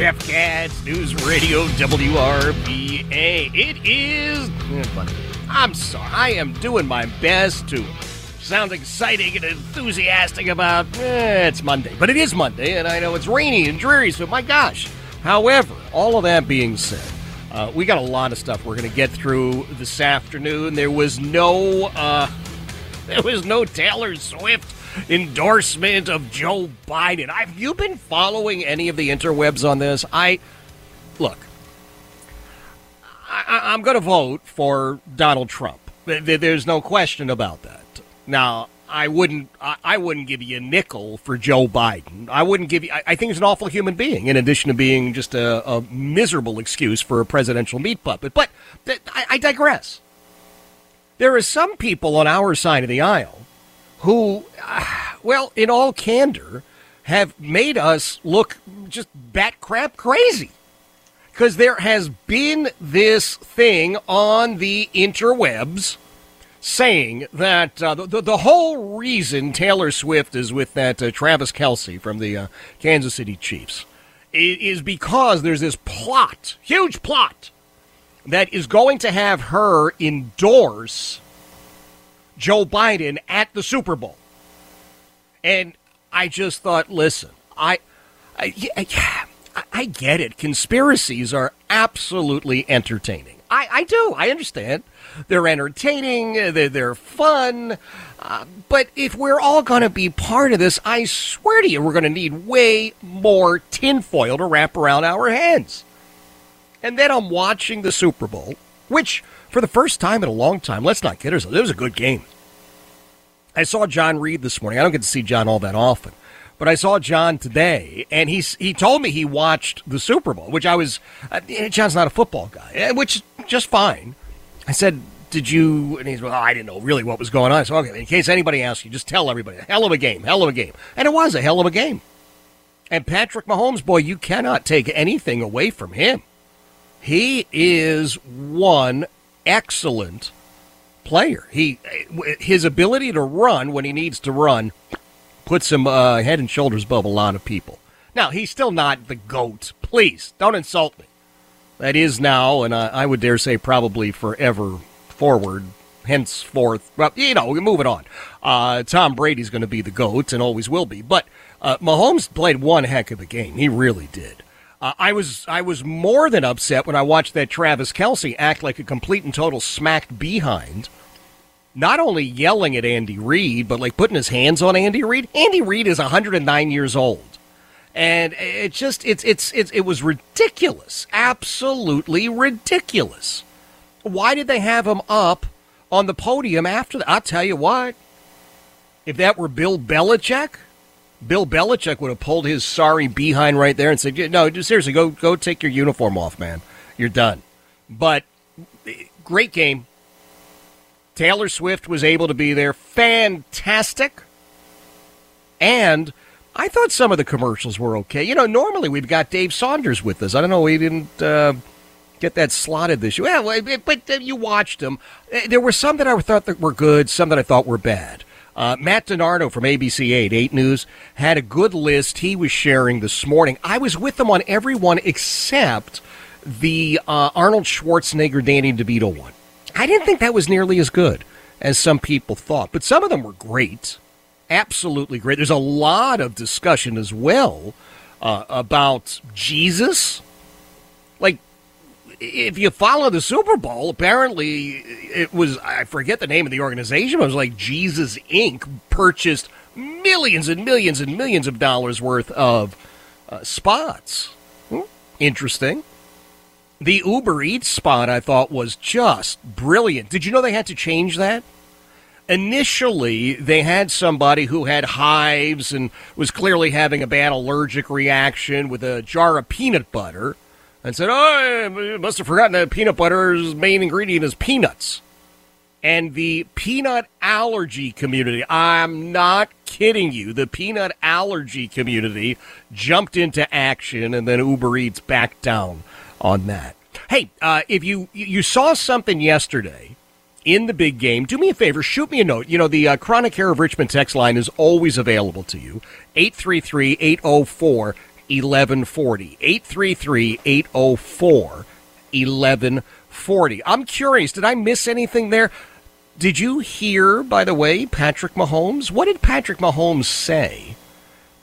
Jeff Katz News Radio WRVA. It is. I'm sorry. I am doing my best to sound exciting and enthusiastic about eh, it's Monday. But it is Monday, and I know it's rainy and dreary, so my gosh. However, all of that being said, uh, we got a lot of stuff we're going to get through this afternoon. There was no, uh, there was no Taylor Swift endorsement of Joe Biden. Have you been following any of the interwebs on this? I look. I, I'm going to vote for Donald Trump. There's no question about that. Now, I wouldn't. I, wouldn't give you a nickel for Joe Biden. I wouldn't give you. I, I think he's an awful human being. In addition to being just a, a miserable excuse for a presidential meat puppet. But I, I digress. There are some people on our side of the aisle who, uh, well, in all candor, have made us look just bat crap crazy. Because there has been this thing on the interwebs saying that uh, the, the whole reason Taylor Swift is with that uh, Travis Kelce from the uh, Kansas City Chiefs is because there's this plot, huge plot, that is going to have her endorse Joe Biden at the Super Bowl. And I just thought, listen, I, I, I, I get it. Conspiracies are absolutely entertaining. I, I do. I understand. They're entertaining. They're, they're fun. Uh, but if we're all going to be part of this, I swear to you, we're going to need way more tinfoil to wrap around our heads. And then I'm watching the Super Bowl, which, for the first time in a long time, let's not kid ourselves, it was a good game. I saw John Reed this morning. I don't get to see John all that often. But I saw John today, and he's he told me he watched the Super Bowl, which I was. Uh, John's not a football guy, eh, which is just fine. I said, "Did you?" And he's well, I didn't know really what was going on. So okay, in case anybody asks you, just tell everybody. Hell of a game, hell of a game, and it was a hell of a game. And Patrick Mahomes, boy, you cannot take anything away from him. He is one excellent player. He his ability to run when he needs to run puts him uh, head and shoulders above a lot of people. Now he's still not the goat. Please don't insult me. That is now, and I, I would dare say probably forever forward, henceforth. Well, you know, we're moving on. Uh, Tom Brady's going to be the goat and always will be. But uh, Mahomes played one heck of a game. He really did. Uh, I was I was more than upset when I watched that Travis Kelce act like a complete and total smacked behind not only yelling at Andy Reid, but like putting his hands on Andy Reid. Andy Reid is 109 years old. And it just it's it's it's it was ridiculous. Absolutely ridiculous. Why did they have him up on the podium after that? I'll tell you what. If that were Bill Belichick, Bill Belichick would have pulled his sorry behind right there and said, "No, seriously, go go take your uniform off, man. You're done." But great game. Taylor Swift was able to be there. Fantastic. And I thought some of the commercials were okay. You know, normally we've got Dave Saunders with us. I don't know, we didn't uh, get that slotted this year. Well, but you watched them. There were some that I thought that were good, some that I thought were bad. Uh, Matt DiNardo from ABC 8, 8 News, had a good list he was sharing this morning. I was with them on every one except the uh, Arnold Schwarzenegger Danny DeVito one. I didn't think that was nearly as good as some people thought, but some of them were great. Absolutely great. There's a lot of discussion as well uh, about Jesus. If you follow the Super Bowl, apparently it was, I forget the name of the organization, but it was like Jesus Inc. purchased millions and millions and millions of dollars worth of uh, spots. Hmm, interesting. The Uber Eats spot I thought was just brilliant. Did you know they had to change that? Initially, they had somebody who had hives and was clearly having a bad allergic reaction with a jar of peanut butter and said, Oh, I must have forgotten that peanut butter's main ingredient is peanuts. And the peanut allergy community, I'm not kidding you, the peanut allergy community jumped into action and then Uber Eats backed down on that. Hey, uh, if you you saw something yesterday in the big game, do me a favor, shoot me a note. You know, the uh, Chronic Care of Richmond text line is always available to you. 833 804 1140. 833 804 1140. I'm curious, did I miss anything there? Did you hear, by the way, Patrick Mahomes? What did Patrick Mahomes say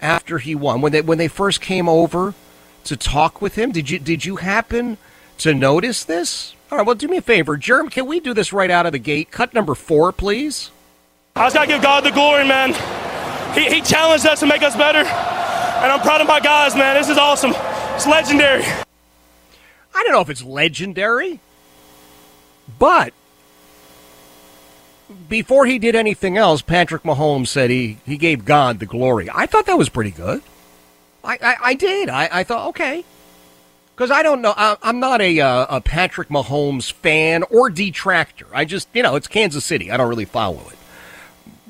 after he won? When they when they first came over to talk with him? Did you did you happen to notice this? All right, well, do me a favor, Germ. Can we do this right out of the gate? Cut number four, please. I just gotta give God the glory, man. He, he challenged us to make us better, and I'm proud of my guys, man. This is awesome. It's legendary. I don't know if it's legendary, but before he did anything else, Patrick Mahomes said he, he gave God the glory. I thought that was pretty good. I, I, I did. I, I thought, okay. Because I don't know. I, am not a, uh, a Patrick Mahomes fan or detractor. I just, you know, it's Kansas City. I don't really follow it.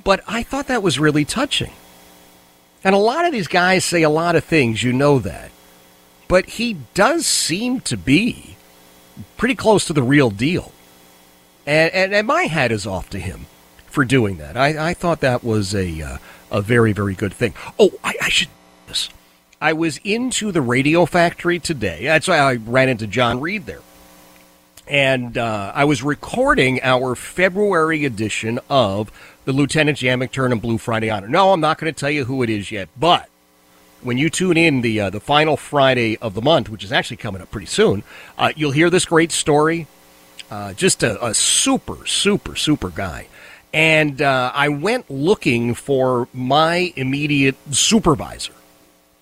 But I thought that was really touching. And a lot of these guys say a lot of things, you know that. But he does seem to be pretty close to the real deal. And, and, and my hat is off to him for doing that. I, I thought that was a, uh, a very, very good thing. Oh, I, I should this. I was into the radio factory today. That's why I ran into John Reed there. And uh, I was recording our February edition of the Lieutenant Jan McTurnan Blue Friday Honor. No, I'm not going to tell you who it is yet, but when you tune in the uh, the final Friday of the month, which is actually coming up pretty soon, uh, you'll hear this great story. Uh, just a, a, super, super, super guy. And uh, I went looking for my immediate supervisor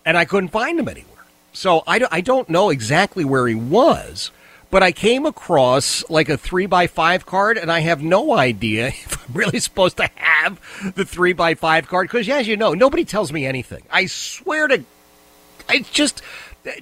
and I couldn't find him anywhere. So I, I don't know exactly where he was, but I came across like a three by five card, and I have no idea if I'm really supposed to have the three by five card because, as you know, nobody tells me anything. I swear to, it's just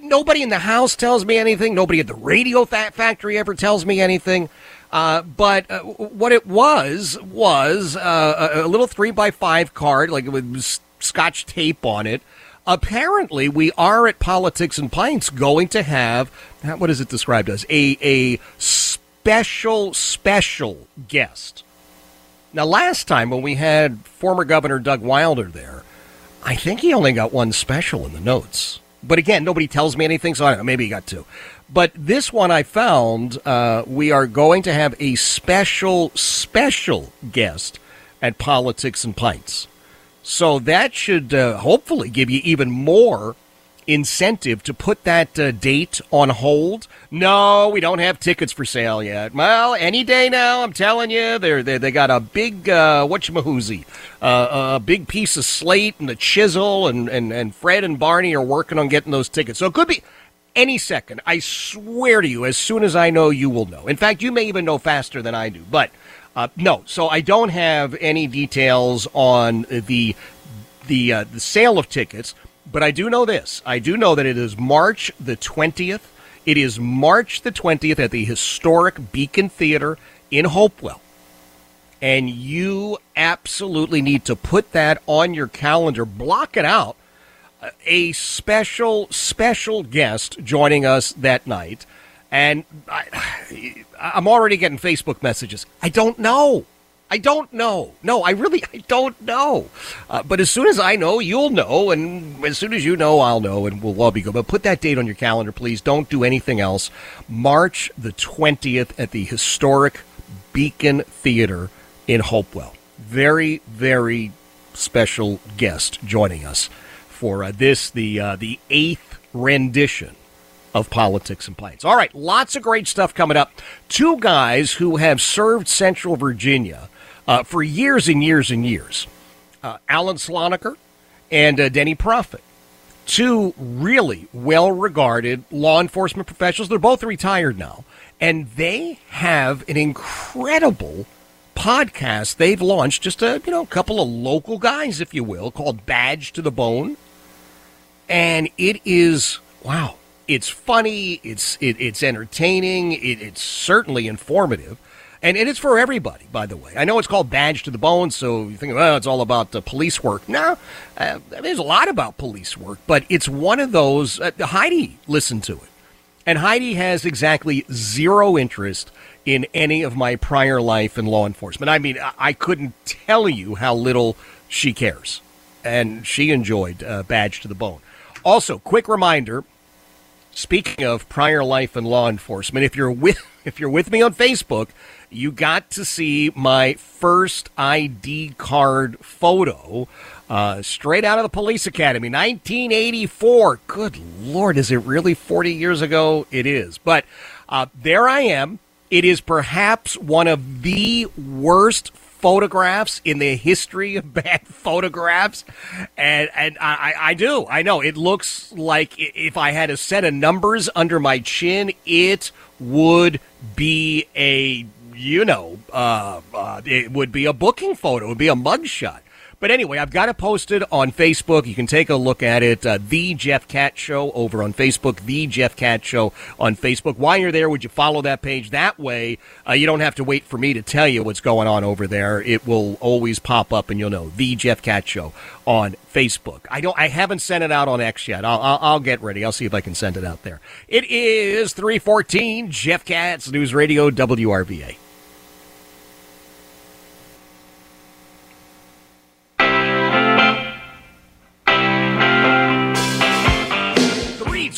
nobody in the house tells me anything. Nobody at the radio factory ever tells me anything. Uh, but uh, what it was was uh, a, little three by five card, like with scotch tape on it apparently we are at Politics and Pints going to have what is it described as a a special special guest. Now, last time when we had former Governor Doug Wilder there, I think he only got one special in the notes. But again, nobody tells me anything, so I don't know. Maybe he got two. But this one I found, uh, we are going to have a special, special guest at Politics and Pints. So that should uh, hopefully give you even more incentive to put that uh, date on hold. No, we don't have tickets for sale yet. Well, any day now, I'm telling you, they're, they they got a big uh, whatchamahoozy, uh, a big piece of slate and a chisel, and, and, and Fred and Barney are working on getting those tickets. So it could be any second. I swear to you, as soon as I know, you will know. In fact, you may even know faster than I do. But uh, no, so I don't have any details on the the uh, the sale of tickets, but I do know this. I do know that it is March the twentieth. It is March the twentieth at the historic Beacon Theater in Hopewell, and you absolutely need to put that on your calendar. Block it out. A special special guest joining us that night. And I, I'm already getting Facebook messages. I don't know. I don't know. No, I really I don't know. Uh, but as soon as I know, you'll know, and as soon as you know, I'll know, and we'll all be good. But put that date on your calendar, please. Don't do anything else. March the twentieth at the historic Beacon Theater in Hopewell. Very, very special guest joining us for uh, this the uh, the eighth rendition of politics and pints. All right, lots of great stuff coming up. Two guys who have served Central Virginia uh, for years and years and years uh, Allen Slonaker and uh, Denny Proffitt. Two really well regarded law enforcement professionals. They're both retired now. And they have an incredible podcast they've launched, just a you know, a couple of local guys, if you will, called Badge to the Bone. And it is wow it's funny, it's it, it's entertaining, it, it's certainly informative, and, and it's for everybody. By the way, I know it's called Badge to the Bone, so you think, well, it's all about uh, police work. No, uh, there's a lot about police work, but it's one of those. Uh, Heidi listened to it, and Heidi has exactly zero interest in any of my prior life in law enforcement. I mean, I, couldn't tell you how little she cares, and she enjoyed uh, Badge to the Bone. Also, quick reminder Speaking of prior life in law enforcement, if you're with if you're with me on Facebook, you got to see my first ID card photo uh, straight out of the police academy, 1984. Good lord, is it really 40 years ago? It is. But uh, there I am. It is perhaps one of the worst photographs in the history of bad photographs, and and I, I do. I know. It looks like if I had a set of numbers under my chin, it would be a you know uh, uh, it would be a booking photo, it would be a mugshot. But anyway, I've got it posted on Facebook. You can take a look at it. Uh, the Jeff Katz Show over on Facebook. The Jeff Katz Show on Facebook. While you're there, would you follow that page? That way, uh, you don't have to wait for me to tell you what's going on over there. It will always pop up, and you'll know the Jeff Katz Show on Facebook. I don't. I haven't sent it out on X yet. I'll, I'll, I'll get ready. I'll see if I can send it out there. It is 314 Jeff Katz News Radio WRVA.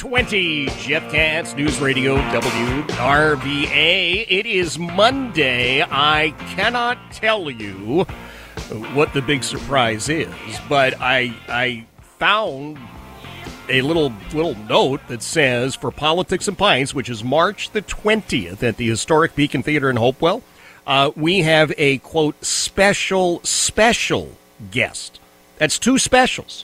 20 Jeff Katz News Radio WRVA. It is Monday. I cannot tell you what the big surprise is, but I I found a little little note that says for Politics and Pints, which is March the 20th at the historic Beacon Theater in Hopewell, uh, we have a quote special special guest. That's two specials.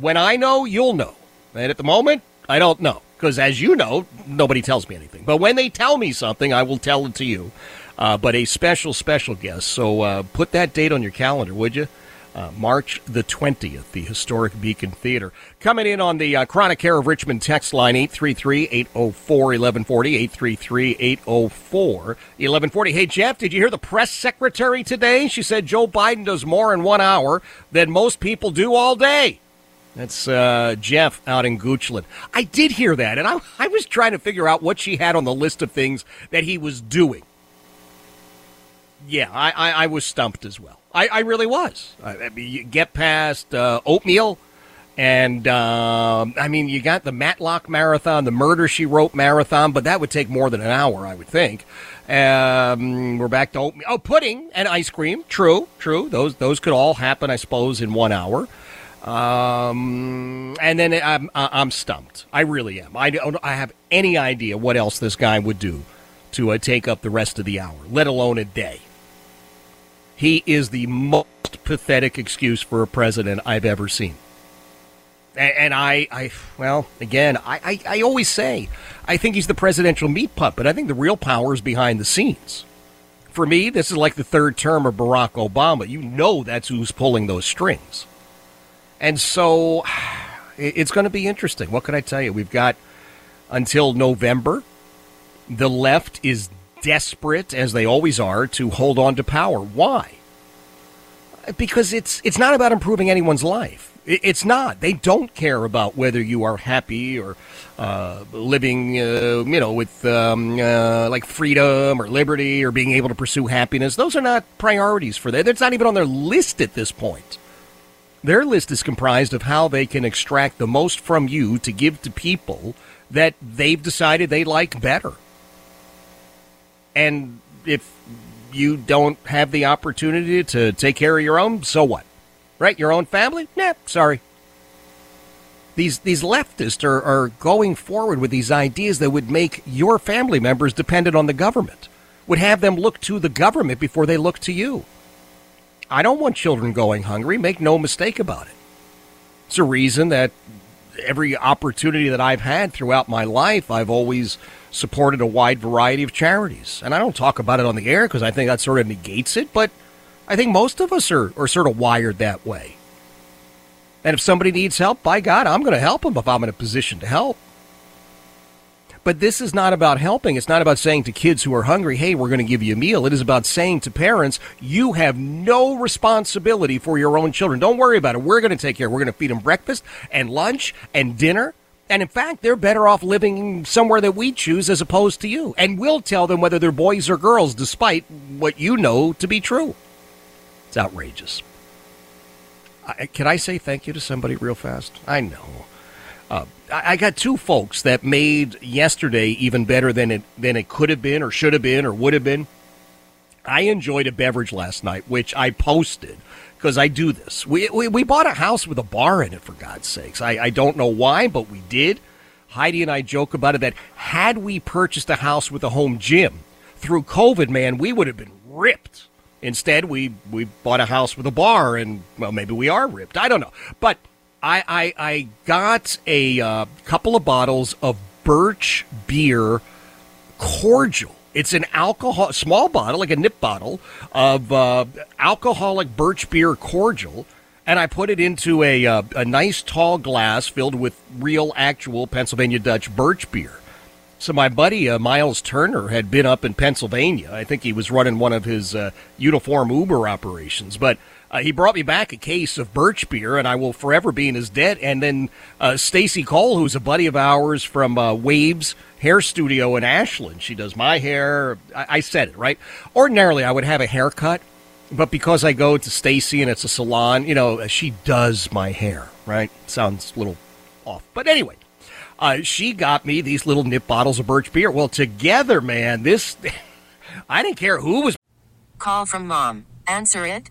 When I know, you'll know. And at the moment, I don't know because, as you know, nobody tells me anything. But when they tell me something, I will tell it to you. Uh, but a special, special guest. So uh, put that date on your calendar, would you? Uh, March the 20th, the historic Beacon Theater. Coming in on the uh, Chronic Care of Richmond text line 833 804 1140. 833 804 1140. Hey, Jeff, did you hear the press secretary today? She said Joe Biden does more in one hour than most people do all day. That's uh, Jeff out in Goochland. I did hear that, and I, I was trying to figure out what she had on the list of things that he was doing. Yeah, I, I, I was stumped as well. I, I really was. I, I mean, you get past uh, oatmeal, and um, I mean, you got the Matlock Marathon, the Murder She Wrote Marathon, but that would take more than an hour, I would think. Um, we're back to oatmeal. Oh, pudding and ice cream. True, true. Those those could all happen, I suppose, in one hour. Um, and then I'm I'm stumped. I really am. I don't I have any idea what else this guy would do to uh, take up the rest of the hour, let alone a day. He is the most pathetic excuse for a president I've ever seen. And, and I, I, well, again, I, I, I always say I think he's the presidential meat puppet. But I think the real power is behind the scenes. For me, this is like the third term of Barack Obama. You know that's who's pulling those strings. And so it's going to be interesting. What can I tell you? We've got until November. The left is desperate, as they always are, to hold on to power. Why? because it's it's not about improving anyone's life. It's not. They don't care about whether you are happy or uh, living, uh, you know, with um, uh, like freedom or liberty or being able to pursue happiness. Those are not priorities for them. That's not even on their list at this point. Their list is comprised of how they can extract the most from you to give to people that they've decided they like better. And if you don't have the opportunity to take care of your own, so what? Right? Your own family? Nah, sorry. These these leftists are, are going forward with these ideas that would make your family members dependent on the government, would have them look to the government before they look to you. I don't want children going hungry, make no mistake about it. It's a reason that every opportunity that I've had throughout my life, I've always supported a wide variety of charities. And I don't talk about it on the air because I think that sort of negates it, but I think most of us are, are sort of wired that way. And if somebody needs help, by God, I'm going to help them if I'm in a position to help. But this is not about helping. It's not about saying to kids who are hungry, hey, we're going to give you a meal. It is about saying to parents, you have no responsibility for your own children. Don't worry about it. We're going to take care. We're going to feed them breakfast and lunch and dinner. And in fact, they're better off living somewhere that we choose as opposed to you. And we'll tell them whether they're boys or girls, despite what you know to be true. It's outrageous. I, can I say thank you to somebody real fast? I know. Uh, I, got two folks that made yesterday even better than it than it could have been, or should have been, or would have been. I enjoyed a beverage last night, which I posted because I do this. We, we, we bought a house with a bar in it, for God's sakes. I, I don't know why, but we did. Heidi and I joke about it that had we purchased a house with a home gym through COVID, man, we would have been ripped. Instead, we we bought a house with a bar, and well, maybe we are ripped. I don't know, but I I, I got a uh, couple of bottles of Birch beer cordial. It's an alcohol small bottle, like a nip bottle of uh, alcoholic Birch beer cordial, and I put it into a uh, a nice tall glass filled with real, actual Pennsylvania Dutch Birch beer. So my buddy uh, Miles Turner had been up in Pennsylvania. I think he was running one of his uh, uniform Uber operations, but uh, he brought me back a case of birch beer, and I will forever be in his debt. And then uh, Stacy Cole, who's a buddy of ours from uh, Waves Hair Studio in Ashland, she does my hair. I-, I said it right. Ordinarily, I would have a haircut, but because I go to Stacy and it's a salon, you know, she does my hair. Right? Sounds a little off, but anyway uh, she got me these little nip bottles of birch beer. Well, together, man, this I didn't care who was. Call from mom. Answer it.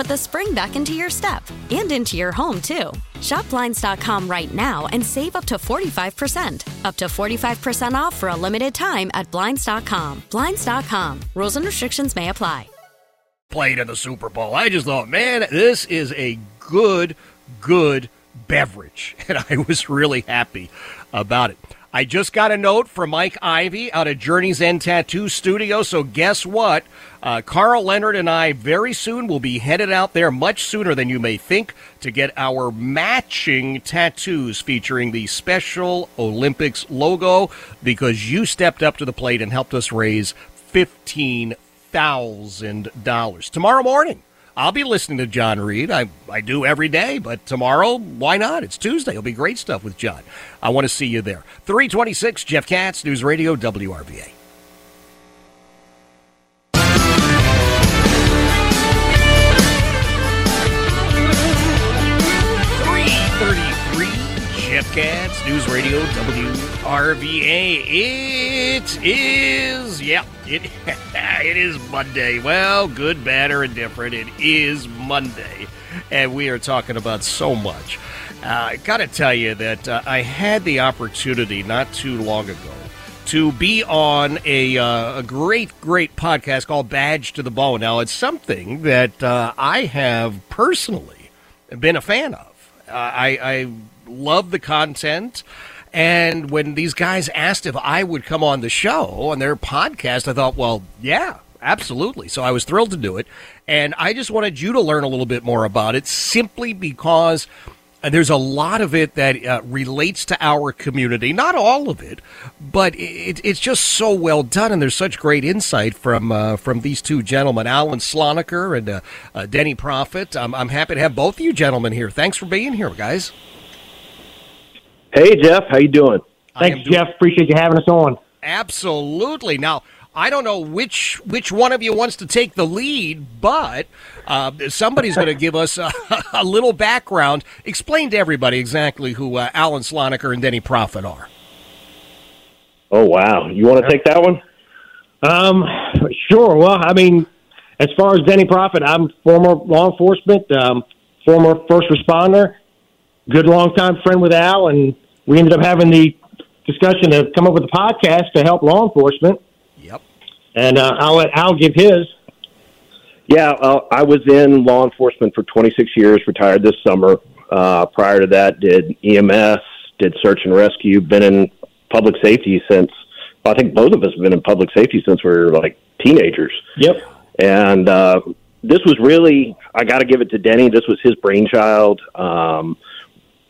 put the spring back into your step and into your home, too. Shop Blinds.com right now and save up to 45%. Up to 45% off for a limited time at Blinds.com. Blinds.com. Rules and restrictions may apply. played in the Super Bowl. I just thought, man, this is a good, good beverage. And I was really happy about it. I just got a note from Mike Ivy out of Journey's End Tattoo Studio. So guess what? Uh, Carl Leonard and I very soon will be headed out there, much sooner than you may think, to get our matching tattoos featuring the Special Olympics logo because you stepped up to the plate and helped us raise $15,000. Tomorrow morning, I'll be listening to John Reed. I, I do every day, but tomorrow, why not? It's Tuesday. It'll be great stuff with John. I want to see you there. 326, Jeff Katz, News Radio, WRVA. Katz, News Radio WRVA. It is, yeah, it, it is Monday. Well, good, bad, or indifferent, it is Monday. And we are talking about so much. Uh, I got to tell you that uh, I had the opportunity not too long ago to be on a, uh, a great, great podcast called Badge to the Bone. Now, it's something that uh, I have personally been a fan of. Uh, I, I love the content. And when these guys asked if I would come on the show on their podcast, I thought, well, yeah, absolutely. So I was thrilled to do it. And I just wanted you to learn a little bit more about it simply because there's a lot of it that uh, relates to our community. Not all of it, but it, it's just so well done, and there's such great insight from uh, from these two gentlemen, Allen Slonaker and uh, uh Denny Proffitt. I'm, I'm happy to have both of you gentlemen here. Thanks for being here, guys. Hey, Jeff. How you doing? Thanks, Jeff. Appreciate you having us on. Absolutely. Now, I don't know which which one of you wants to take the lead, but uh, somebody's going to give us a, a, little background. Explain to everybody exactly who uh, Allen Slonaker and Denny Proffitt are. Oh wow! You want to take that one? Um, sure. Well, I mean, as far as Denny Proffitt, I'm former law enforcement, um, former first responder, good longtime friend with Al, and we ended up having the discussion to come up with a podcast to help law enforcement. Yep. And uh, I'll let Al give his. Yeah, uh, I was in law enforcement for 26 years, retired this summer. Uh, prior to that, did EMS, did search and rescue, been in public safety since, I think both of us have been in public safety since we were like teenagers. Yep. And uh, this was really, I got to give it to Denny. This was his brainchild. Um,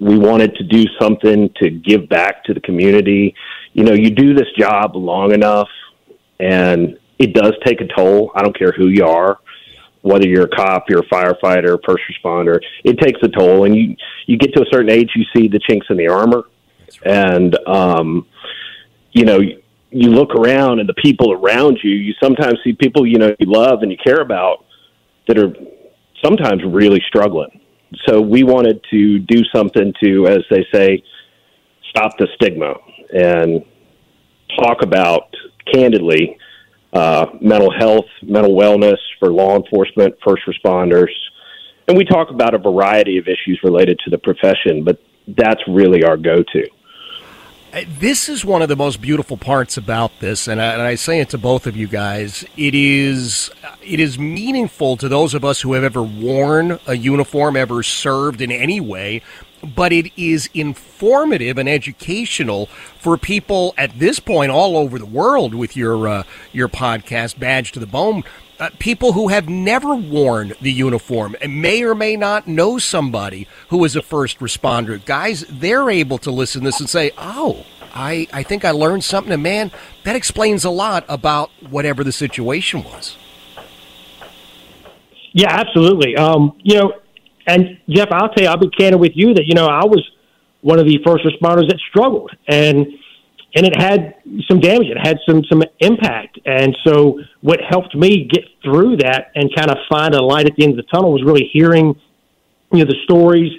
we wanted to do something to give back to the community. You know, you do this job long enough and it does take a toll. I don't care who you are, whether you're a cop, you're a firefighter, first responder, it takes a toll and you you get to a certain age you see the chinks in the armor. And um you know, you look around and the people around you, you sometimes see people, you know, you love and you care about that are sometimes really struggling so we wanted to do something to, as they say, stop the stigma and talk about candidly uh, mental health, mental wellness for law enforcement, first responders. And we talk about a variety of issues related to the profession, but that's really our go to. Uh, this is one of the most beautiful parts about this, and I, and I, say it to both of you guys. It is it is meaningful to those of us who have ever worn a uniform, ever served in any way, but it is informative and educational for people at this point all over the world with your uh, your podcast, Badge to the Bone. Uh, people who have never worn the uniform and may or may not know somebody who is a first responder. Guys, they're able to listen to this and say, oh, I, I think I learned something. And man, that explains a lot about whatever the situation was. Yeah, absolutely. Um, you know, and Jeff, I'll tell you, I'll be candid with you that, you know, I was one of the first responders that struggled. And and it had some damage. It had some some impact. And so, what helped me get through that and kind of find a light at the end of the tunnel was really hearing, you know, the stories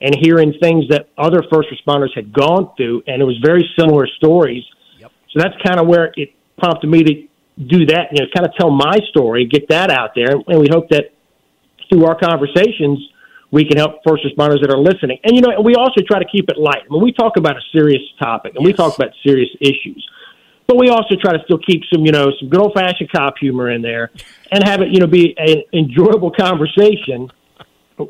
and hearing things that other first responders had gone through, and it was very similar stories. Yep. So that's kind of where it prompted me to do that. You know, kind of tell my story, get that out there, and we hope that through our conversations we can help first responders that are listening. And you know, we also try to keep it light. When we talk about a serious topic and yes. we talk about serious issues, but we also try to still keep some, you know, some good old fashioned cop humor in there, and have it, you know, be an enjoyable conversation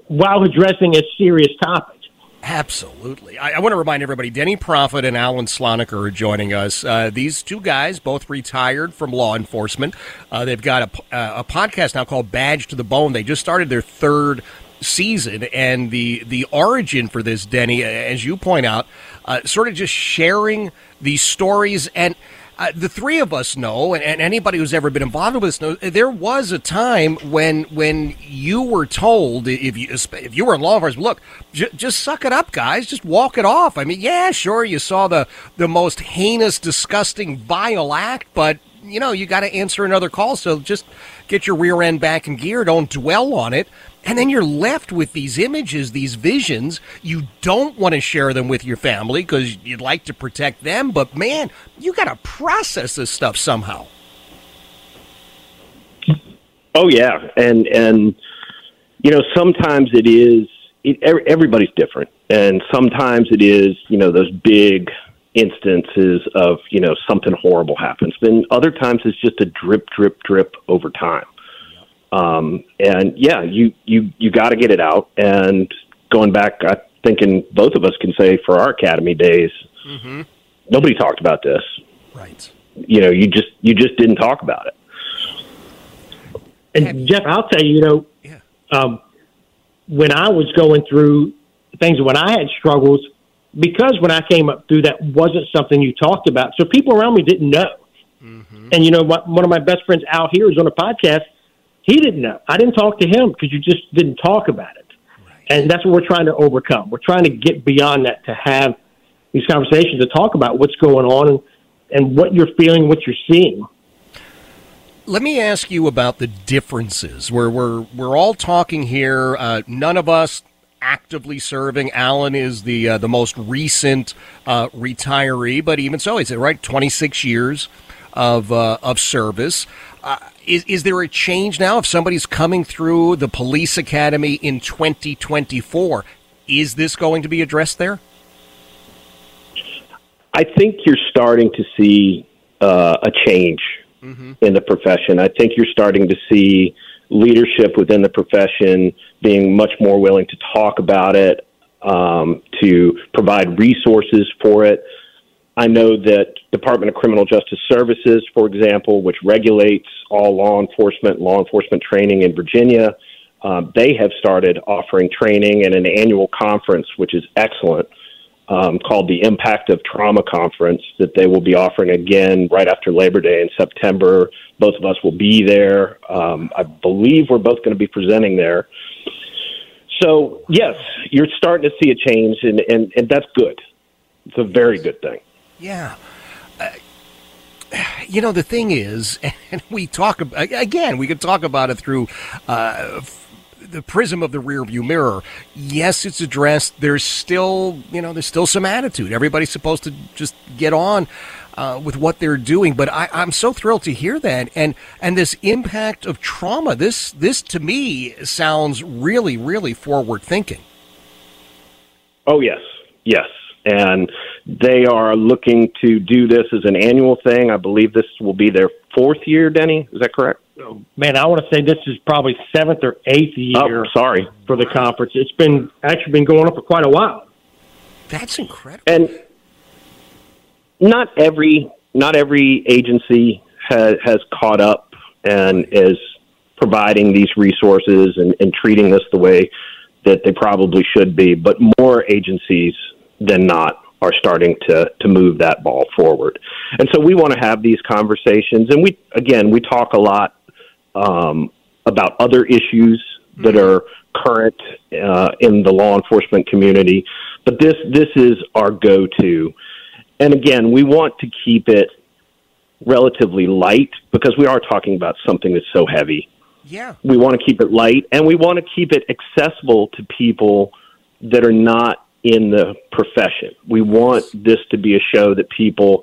while addressing a serious topic. Absolutely. I, I, want to remind everybody Denny Proffitt and Allen Slonaker are joining us. Uh, these two guys, both retired from law enforcement. Uh, they've got a, uh, a podcast now called Badge to the Bone. They just started their third season, and the, the origin for this, Denny, as you point out, uh, sort of just sharing these stories and – uh, the three of us know, and, and, anybody who's ever been involved with this knows, there was a time when when you were told if you if you were in law enforcement, look, j- just suck it up, guys, just walk it off. I mean, yeah, sure, you saw the the most heinous, disgusting, vile act, but you know you got to answer another call, so just get your rear end back in gear. Don't dwell on it. And then you're left with these images, these visions. You don't want to share them with your family because you'd like to protect them. But man, you got to process this stuff somehow. Oh yeah, and and you know sometimes it is. It, everybody's different, and sometimes it is. You know those big instances of you know something horrible happens. Then other times it's just a drip, drip, drip over time. Um, and yeah, you you you got to get it out. And going back, I think, thinking both of us can say for our academy days, mm-hmm. nobody talked about this. Right. You know, you just you just didn't talk about it. And Jeff, I'll tell you, you know, yeah. um, when I was going through things, when I had struggles, because when I came up through that wasn't something you talked about, so people around me didn't know. Mm-hmm. And you know, one of my best friends out here is on a podcast he didn't know. I didn't talk to him because you just didn't talk about it. Right. And that's what we're trying to overcome. We're trying to get beyond that to have these conversations to talk about what's going on and, and what you're feeling, what you're seeing. Let me ask you about the differences. We're we're we're all talking here. Uh, none of us actively serving. Allen is the uh, the most recent uh, retiree, but even so, he's right twenty six years of uh, of service. Is, is there a change now if somebody's coming through the police academy in 2024? Is this going to be addressed there? I think you're starting to see uh, a change mm-hmm. in the profession. I think you're starting to see leadership within the profession being much more willing to talk about it, um, to provide resources for it. I know that Department of Criminal Justice Services, for example, which regulates all law enforcement, law enforcement training in Virginia, um, they have started offering training and an annual conference, which is excellent, um, called the Impact of Trauma Conference, that they will be offering again right after Labor Day in September. Both of us will be there. Um, I believe we're both going to be presenting there. So, yes, you're starting to see a change, and, and, and that's good. It's a very good thing. Yeah. Uh, you know, the thing is, and we talk about, again, we could talk about it through uh, the prism of the rearview mirror. Yes, it's addressed. There's still, you know, there's still some attitude. Everybody's supposed to just get on. Uh, with what they're doing, but I, I'm so thrilled to hear that, and and this impact of trauma. This this to me sounds really really forward thinking. Oh yes, yes, and they are looking to do this as an annual thing. I believe this will be their fourth year. Denny, is that correct? Oh, man, I want to say this is probably seventh or eighth oh, year. Oh, sorry for the conference. It's been actually been going on for quite a while. That's incredible. And not every not every agency has has caught up and is providing these resources and, and treating this the way that they probably should be. But more agencies than not are starting to to move that ball forward. And so we want to have these conversations. And we again we talk a lot um, about other issues that mm-hmm. are current uh, in the law enforcement community, but this this is our go to. And again, we want to keep it relatively light because we are talking about something that's so heavy. Yeah. We want to keep it light and we want to keep it accessible to people that are not in the profession. We want this to be a show that people,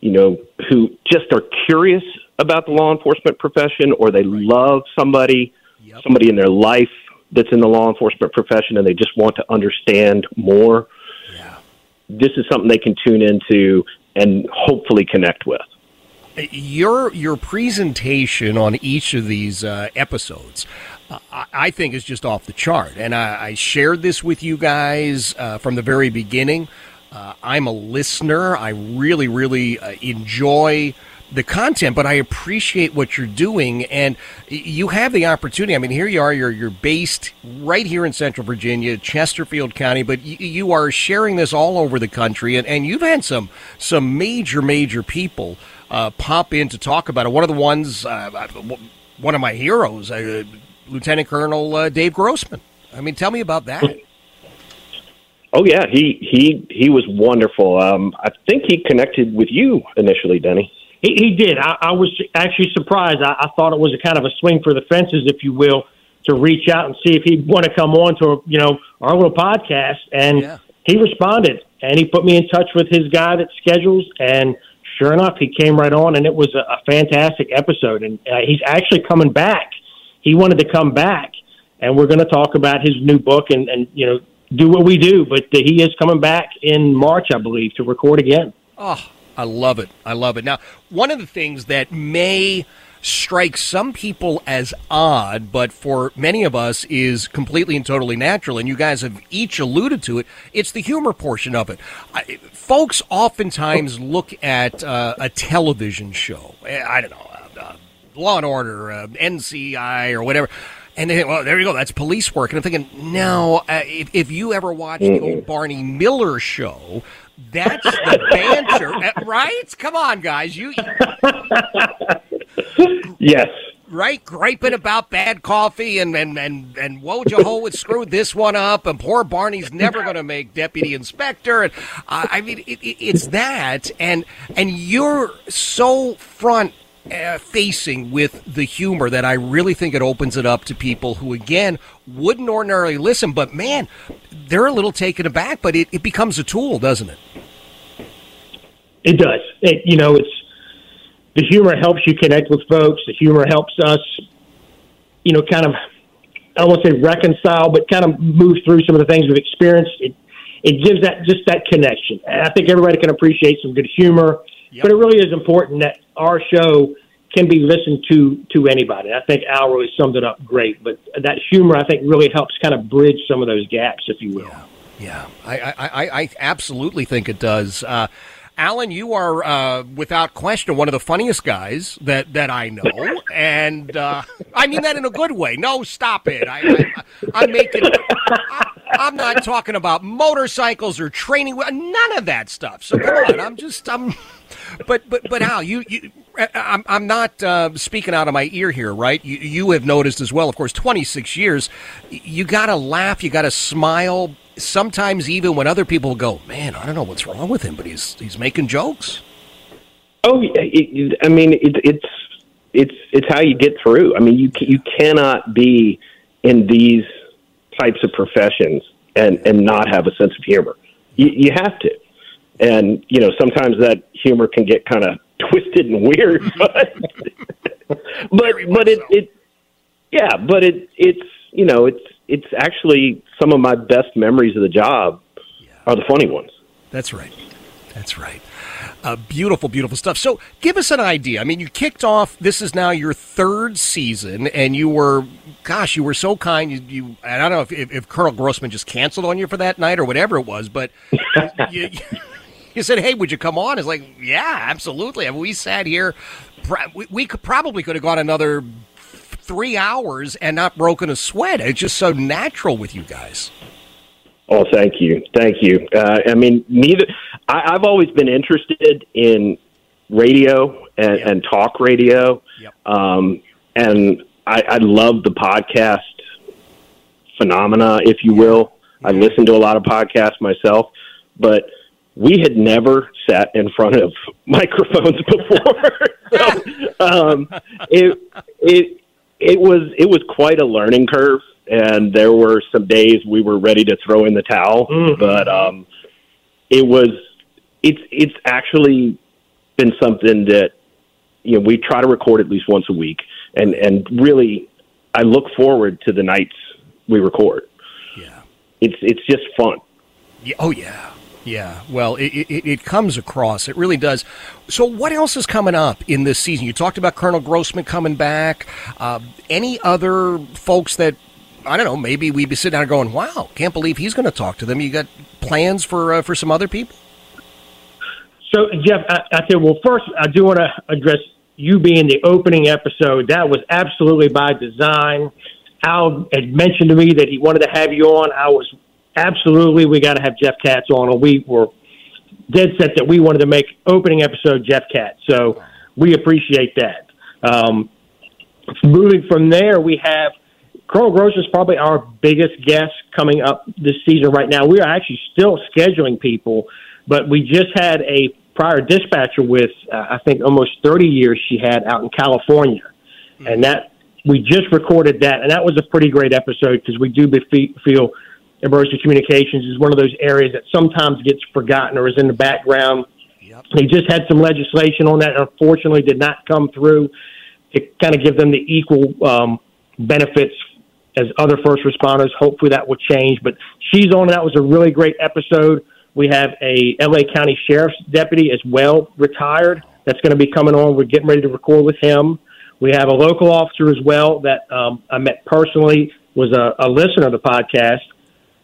you know, who just are curious about the law enforcement profession or they right. love somebody, yep. somebody in their life that's in the law enforcement profession and they just want to understand more. Yeah. This is something they can tune into and hopefully connect with. your your presentation on each of these uh, episodes, I think is just off the chart. And I, I shared this with you guys uh, from the very beginning. Uh, I'm a listener. I really, really uh, enjoy the content, but I appreciate what you're doing, and you have the opportunity. I mean, here you are. You're you're based right here in Central Virginia, Chesterfield County, but you, you are sharing this all over the country, and, and you've had some some major major people uh, pop in to talk about it. One of the ones, uh, one of my heroes, uh, Lieutenant Colonel uh, Dave Grossman. I mean, tell me about that. Oh yeah, he he he was wonderful. Um, I think he connected with you initially, Denny. He, he did. I, I was actually surprised. I, I thought it was a kind of a swing for the fences, if you will, to reach out and see if he'd want to come on to you know our little podcast. And yeah. he responded, and he put me in touch with his guy that schedules. And sure enough, he came right on, and it was a, a fantastic episode. And uh, he's actually coming back. He wanted to come back, and we're going to talk about his new book and and you know do what we do. But he is coming back in March, I believe, to record again. Oh, I love it. I love it. Now, one of the things that may strike some people as odd, but for many of us is completely and totally natural, and you guys have each alluded to it, it's the humor portion of it. I, folks oftentimes look at uh, a television show, I don't know, Law and Order, uh, NCI, or whatever. And then, well, there you go. That's police work. And I'm thinking, no, uh, if, if you ever watched the old Barney Miller show, that's the banter, uh, right? Come on, guys. You. yes. Right, griping about bad coffee and and and and Wojo screwed this one up, and poor Barney's never going to make deputy inspector. And uh, I mean, it, it, it's that, and and you're so front uh, facing with the humor that I really think it opens it up to people who, again, wouldn't ordinarily listen. But man, they're a little taken aback. But it, it becomes a tool, doesn't it? It does. It, you know, it's the humor helps you connect with folks. The humor helps us, you know, kind of. I to say reconcile, but kind of move through some of the things we've experienced. It it gives that just that connection. And I think everybody can appreciate some good humor Yep. But it really is important that our show can be listened to to anybody. I think Al really summed it up great. But that humor, I think, really helps kind of bridge some of those gaps, if you will. Yeah, yeah. I, I, I absolutely think it does. Uh, Allen, you are uh, without question one of the funniest guys that, that I know, and uh, I mean that in a good way. No, stop it! I, am making. I, I'm not talking about motorcycles or training. None of that stuff. So come on, I'm just I'm. But but but Al, you, you I'm I'm not uh, speaking out of my ear here, right? You you have noticed as well. Of course, 26 years. You got to laugh. You got to smile sometimes even when other people go, "Man, I don't know what's wrong with him, but he's he's making jokes." Oh, it, I mean, it, it's it's it's how you get through. I mean, you you cannot be in these types of professions and and not have a sense of humor. You, you have to, and you know sometimes that humor can get kind of twisted and weird, but but but it, it yeah, but it it's you know it's it's actually some of my best memories of the job yeah. are the funny ones. That's right. That's right. Uh, beautiful, beautiful stuff. So, give us an idea. I mean, you kicked off. This is now your third season, and you were, gosh, you were so kind. You, you I don't know if, if, if, Colonel Grossman just canceled on you for that night or whatever it was, but you, you, said, "Hey, would you come on?" It's like, yeah, absolutely. I mean, we sat here. We, we could probably could have gone another three hours and not broken a sweat. It's just so natural with you guys. Oh, thank you, thank you. Uh, I mean, neither. I, I've always been interested in radio and, yep. and talk radio, yep. um, and I, I love the podcast phenomena, if you will. I listen to a lot of podcasts myself, but we had never sat in front of microphones before. so, um, it it it was it was quite a learning curve, and there were some days we were ready to throw in the towel, mm-hmm. but um, it was it's it's actually been something that you know we try to record at least once a week, and and really I look forward to the nights we record. Yeah, it's it's just fun. Yeah. Oh yeah. Yeah, well, it, it, it, comes across. It really does. So, what else is coming up in this season? You talked about Colonel Grossman coming back. Uh, any other folks that I don't know? Maybe we'd be sitting down going, "Wow, can't believe he's going to talk to them." You got plans for uh, for some other people? So, Jeff, I, I said, well, first, I do want to address you being the opening episode. That was absolutely by design. Al had mentioned to me that he wanted to have you on. I was absolutely, we got to have Jeff Katz on, and we were dead set that we wanted to make opening episode Jeff Katz. So we appreciate that. Um, moving from there, we have Colonel Gross is probably our biggest guest coming up this season right now. We are actually still scheduling people, but we just had a prior dispatcher with, uh, I think, almost 30 years she had out in California. And that we just recorded that, and that was a pretty great episode because we do be, feel emergency communications is one of those areas that sometimes gets forgotten or is in the background. Yep. They just had some legislation on that, unfortunately, did not come through to kind of give them the equal um, benefits as other first responders. Hopefully, that will change. But she's on. And that was a really great episode. We have a LA County Sheriff's deputy as well, retired. That's going to be coming on. We're getting ready to record with him. We have a local officer as well that um, I met personally, was a, a listener of the podcast,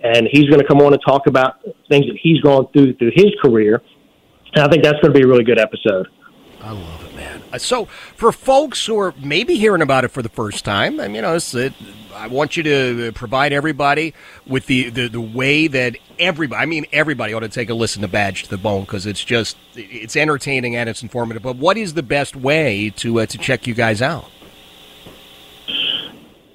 and he's going to come on and talk about things that he's gone through through his career. And I think that's going to be a really good episode. I love it, man. Uh, so, for folks who are maybe hearing about it for the first time, I mean, you know, it, I want you to provide everybody with the, the, the way that everybody, I mean, everybody ought to take a listen to Badge to the Bone because it's just, it's entertaining and it's informative. But what is the best way to, uh, to check you guys out?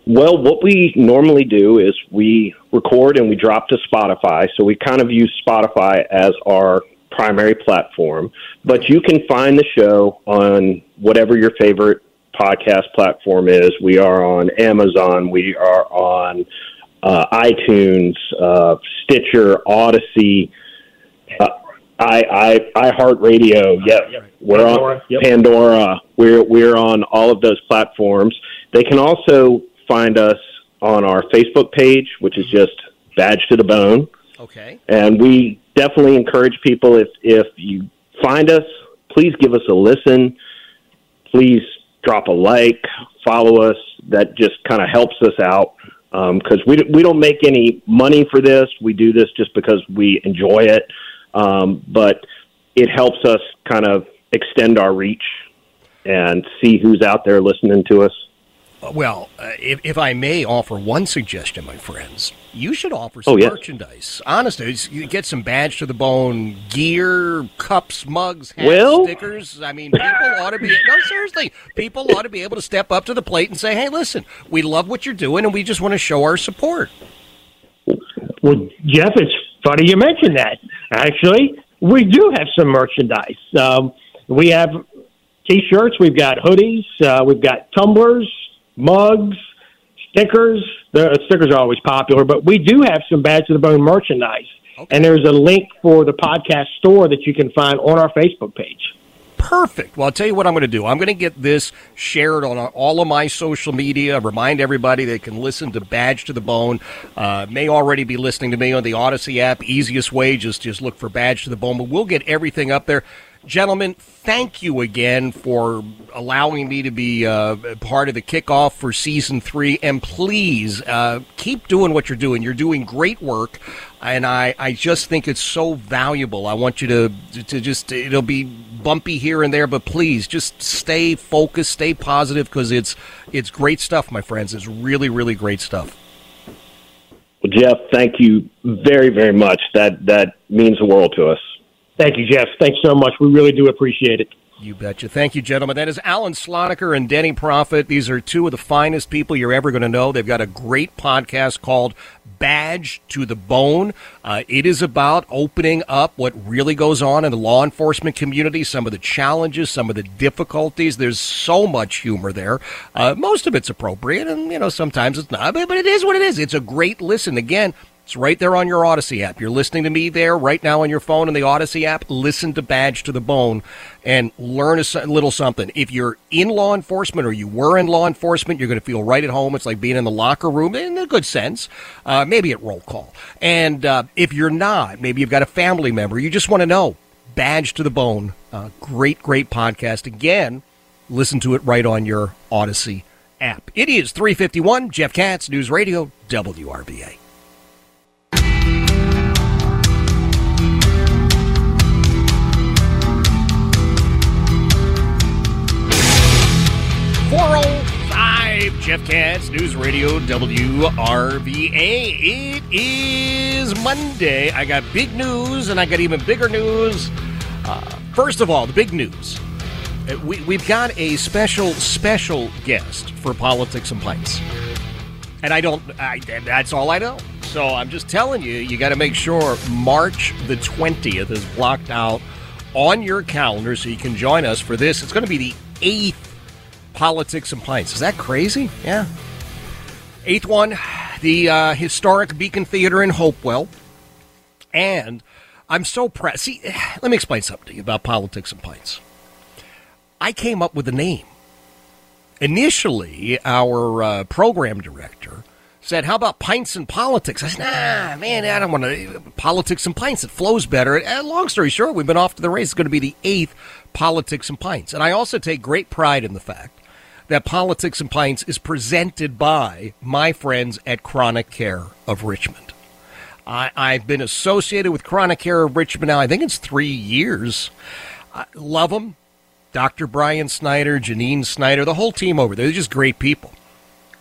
Well, what we normally do is we record and we drop to Spotify. So we kind of use Spotify as our primary platform. But you can find the show on whatever your favorite podcast platform is. We are on Amazon. We are on uh, iTunes, uh, Stitcher, Audacy, uh, I, I, iHeartRadio. Yep. We're Pandora. on yep. Pandora. We're, we're on all of those platforms. They can also find us on our Facebook page, which is just Badge to the Bone. Okay. And we definitely encourage people if if you find us, please give us a listen. Please drop a like, follow us. That just kind of helps us out because um, we we don't make any money for this. We do this just because we enjoy it. Um, but it helps us kind of extend our reach and see who's out there listening to us. Well, uh, if, if I may offer one suggestion, my friends, you should offer some oh, merchandise. Honestly, you get some badge to the bone gear, cups, mugs, hats, well, stickers. I mean, people ought to be no seriously. People ought to be able to step up to the plate and say, "Hey, listen, we love what you're doing, and we just want to show our support." Well, Jeff, it's funny you mentioned that. Actually, we do have some merchandise. Um, we have T-shirts. We've got hoodies. Uh, we've got tumblers mugs, stickers. The stickers are always popular, but we do have some Badge to the Bone merchandise. Okay. And there's a link for the podcast store that you can find on our Facebook page. Perfect. Well, I'll tell you what I'm going to do. I'm going to get this shared on all of my social media. Remind everybody they can listen to Badge to the Bone. Uh, may already be listening to me on the Audacy app. Easiest way, just just look for Badge to the Bone. But we'll get everything up there. Gentlemen, thank you again for allowing me to be uh, part of the kickoff for season three. And please uh, keep doing what you're doing. You're doing great work, and I, I just think it's so valuable. I want you to to just it'll be bumpy here and there, but please just stay focused, stay positive because it's it's great stuff, my friends. It's really really great stuff. Well, Jeff, thank you very very much. That that means the world to us. Thank you, Jeff. Thanks so much. We really do appreciate it. You betcha. Thank you, gentlemen. That is Allen Slonaker and Denny Proffitt. These are two of the finest people you're ever going to know. They've got a great podcast called Badge to the Bone. Uh, it is about opening up what really goes on in the law enforcement community, some of the challenges, some of the difficulties. There's so much humor there. Uh, most of it's appropriate, and, you know, sometimes it's not, but, but it is what it is. It's a great listen. Again, It's right there on your Audacy app. You're listening to me there right now on your phone in the Audacy app. Listen to Badge to the Bone and learn a little something. If you're in law enforcement or you were in law enforcement, you're going to feel right at home. It's like being in the locker room in a good sense, uh, maybe at roll call. And uh, if you're not, maybe you've got a family member, you just want to know. Badge to the Bone. Uh, great, great podcast. Again, listen to it right on your Audacy app. It is 351 Jeff Katz, News Radio, WRVA. 405 Jeff Katz, News Radio WRVA. It is Monday. I got big news and I got even bigger news. Uh, first of all, the big news. Uh, we, we've got a special, special guest for Politics and Pints. And I don't, I, that's all I know. So I'm just telling you, you got to make sure March the 20th is blocked out on your calendar so you can join us for this. It's going to be the eighth Politics and Pints. Is that crazy? Yeah. Eighth one, the uh, historic Beacon Theater in Hopewell. And I'm so proud. See, let me explain something to you about Politics and Pints. I came up with a name. Initially, our uh, program director said, How about pints and politics? I said, Nah, man, I don't want to. Politics and pints, it flows better. And long story short, we've been off to the race. It's going to be the eighth Politics and Pints. And I also take great pride in the fact that Politics and Pints is presented by my friends at Chronic Care of Richmond. I, I've been associated with Chronic Care of Richmond now, I think it's three years. I love them. Dr. Brian Snyder, Janine Snyder, the whole team over there. They're just great people.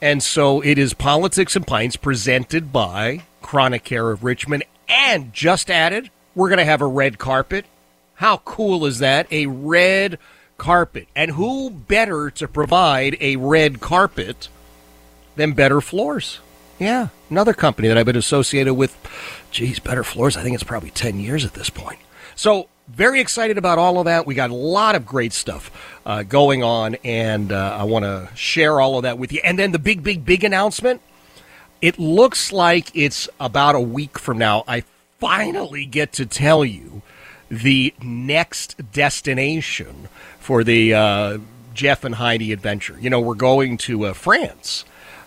And so it is Politics and Pints presented by Chronic Care of Richmond. And just added, we're going to have a red carpet. How cool is that? A red carpet. And who better to provide a red carpet than Better Floors? Yeah, another company that I've been associated with. Geez, Better Floors, I think it's probably 10 years at this point. So, very excited about all of that. We got a lot of great stuff uh, going on, and uh, I want to share all of that with you. And then the big, big, big announcement it looks like it's about a week from now. I finally get to tell you the next destination for the uh, Jeff and Heidi adventure. You know, we're going to uh, France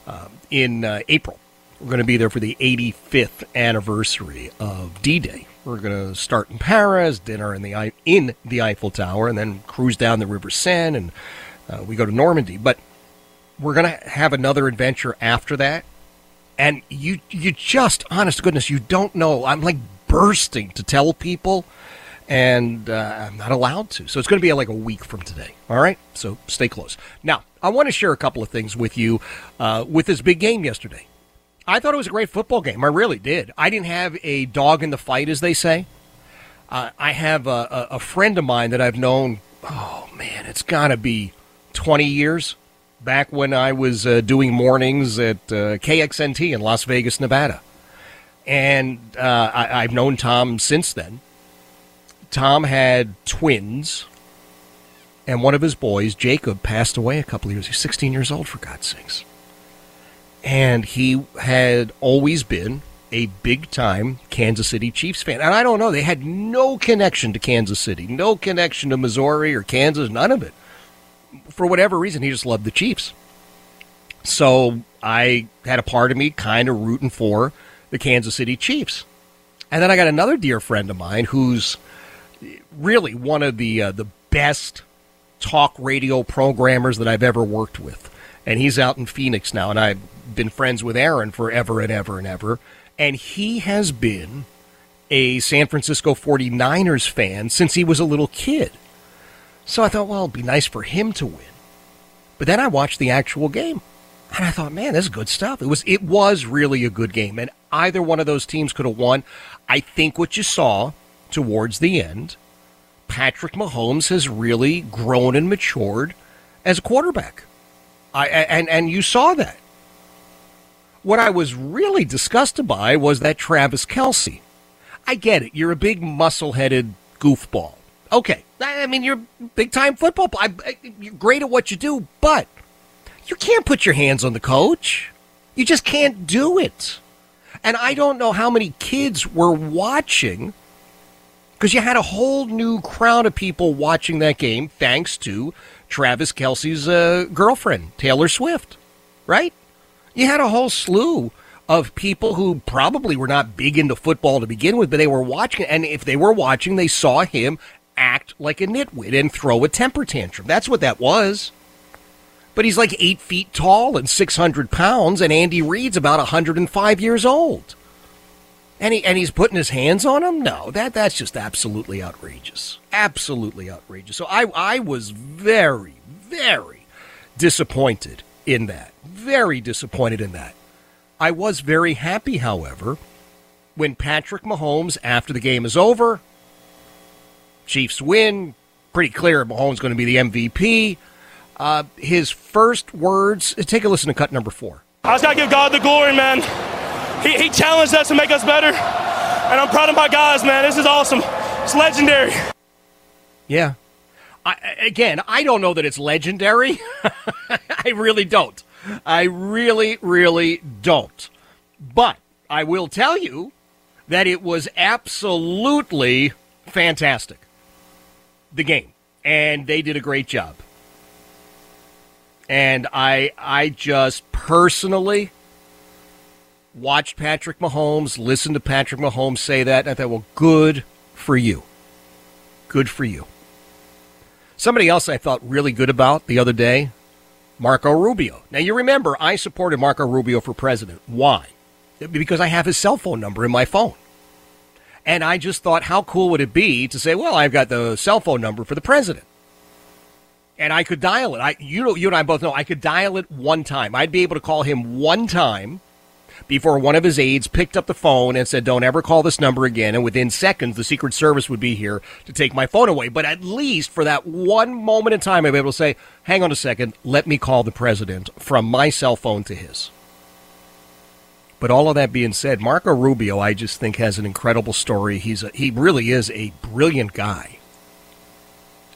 uh, in uh, April. We're going to be there for the 85th anniversary of D-Day. We're going to start in Paris, dinner in the in the Eiffel Tower, and then cruise down the River Seine, and uh, we go to Normandy. But we're going to have another adventure after that, and you you just, honest to goodness, you don't know. I'm like bursting to tell people and uh, I'm not allowed to. So it's going to be like a week from today. All right, so stay close. Now, I want to share a couple of things with you uh, with this big game yesterday. I thought it was a great football game. I really did. I didn't have a dog in the fight, as they say. Uh, I have a, a, friend of mine that I've known. Oh man, it's got to be 20 years back when I was uh, doing mornings at uh, KXNT in Las Vegas, Nevada, and uh, I, I've known Tom since then Tom had twins, and one of his boys, Jacob, passed away a couple of years. He's 16 years old, for God's sakes. And he had always been a big time Kansas City Chiefs fan. And I don't know, they had no connection to Kansas City, no connection to Missouri or Kansas, none of it. For whatever reason, he just loved the Chiefs. So I had a part of me kind of rooting for the Kansas City Chiefs. And then I got another dear friend of mine who's really one of the uh, the best talk radio programmers that I've ever worked with. And he's out in Phoenix now, and I've been friends with Aaron forever and ever and ever. And he has been a San Francisco 49ers fan since he was a little kid. So I thought, well, it'd be nice for him to win. But then I watched the actual game. And I thought, man, this is good stuff. It was it was really a good game. And either one of those teams could have won. I think what you saw towards the end Patrick Mahomes has really grown and matured as a quarterback. I, and, and you saw that. What I was really disgusted by was that Travis Kelce. I get it. You're a big muscle headed goofball. Okay. I mean, you're big time football. I, you're great at what you do, but you can't put your hands on the coach. You just can't do it. And I don't know how many kids were watching because you had a whole new crowd of people watching that game thanks to Travis Kelce's uh, girlfriend, Taylor Swift, right? You had a whole slew of people who probably were not big into football to begin with, but they were watching. And if they were watching, they saw him act like a nitwit and throw a temper tantrum. That's what that was. But he's like eight feet tall and 600 pounds, and Andy Reid's about 105 years old. And, he, and he's putting his hands on him? No, that, that's just absolutely outrageous. Absolutely outrageous. So I, I was very, very disappointed in that. Very disappointed in that. I was very happy, however, when Patrick Mahomes, after the game is over, Chiefs win, pretty clear Mahomes going to be the MVP. Uh, his first words, take a listen to cut number four. I just got to give God the glory, man. He, he challenged us to make us better, and I'm proud of my guys, man. This is awesome. It's legendary. Yeah. I, again, I don't know that it's legendary. I really don't. I really, really don't. But I will tell you that it was absolutely fantastic. The game. And they did a great job. And I I just personally watched Patrick Mahomes, listened to Patrick Mahomes say that, and I thought, well, good for you. Good for you. Somebody else I thought really good about the other day, Marco Rubio. Now, you remember, I supported Marco Rubio for president. Why? Because I have his cell phone number in my phone. And I just thought, how cool would it be to say, well, I've got the cell phone number for the president? And I could dial it. I, you, know, you and I both know I could dial it one time. I'd be able to call him one time before one of his aides picked up the phone and said, Don't ever call this number again. And within seconds, the Secret Service would be here to take my phone away. But at least for that one moment in time, I'd be able to say, Hang on a second, let me call the president from my cell phone to his. But all of that being said, Marco Rubio, I just think, has an incredible story. He's a, he really is a brilliant guy.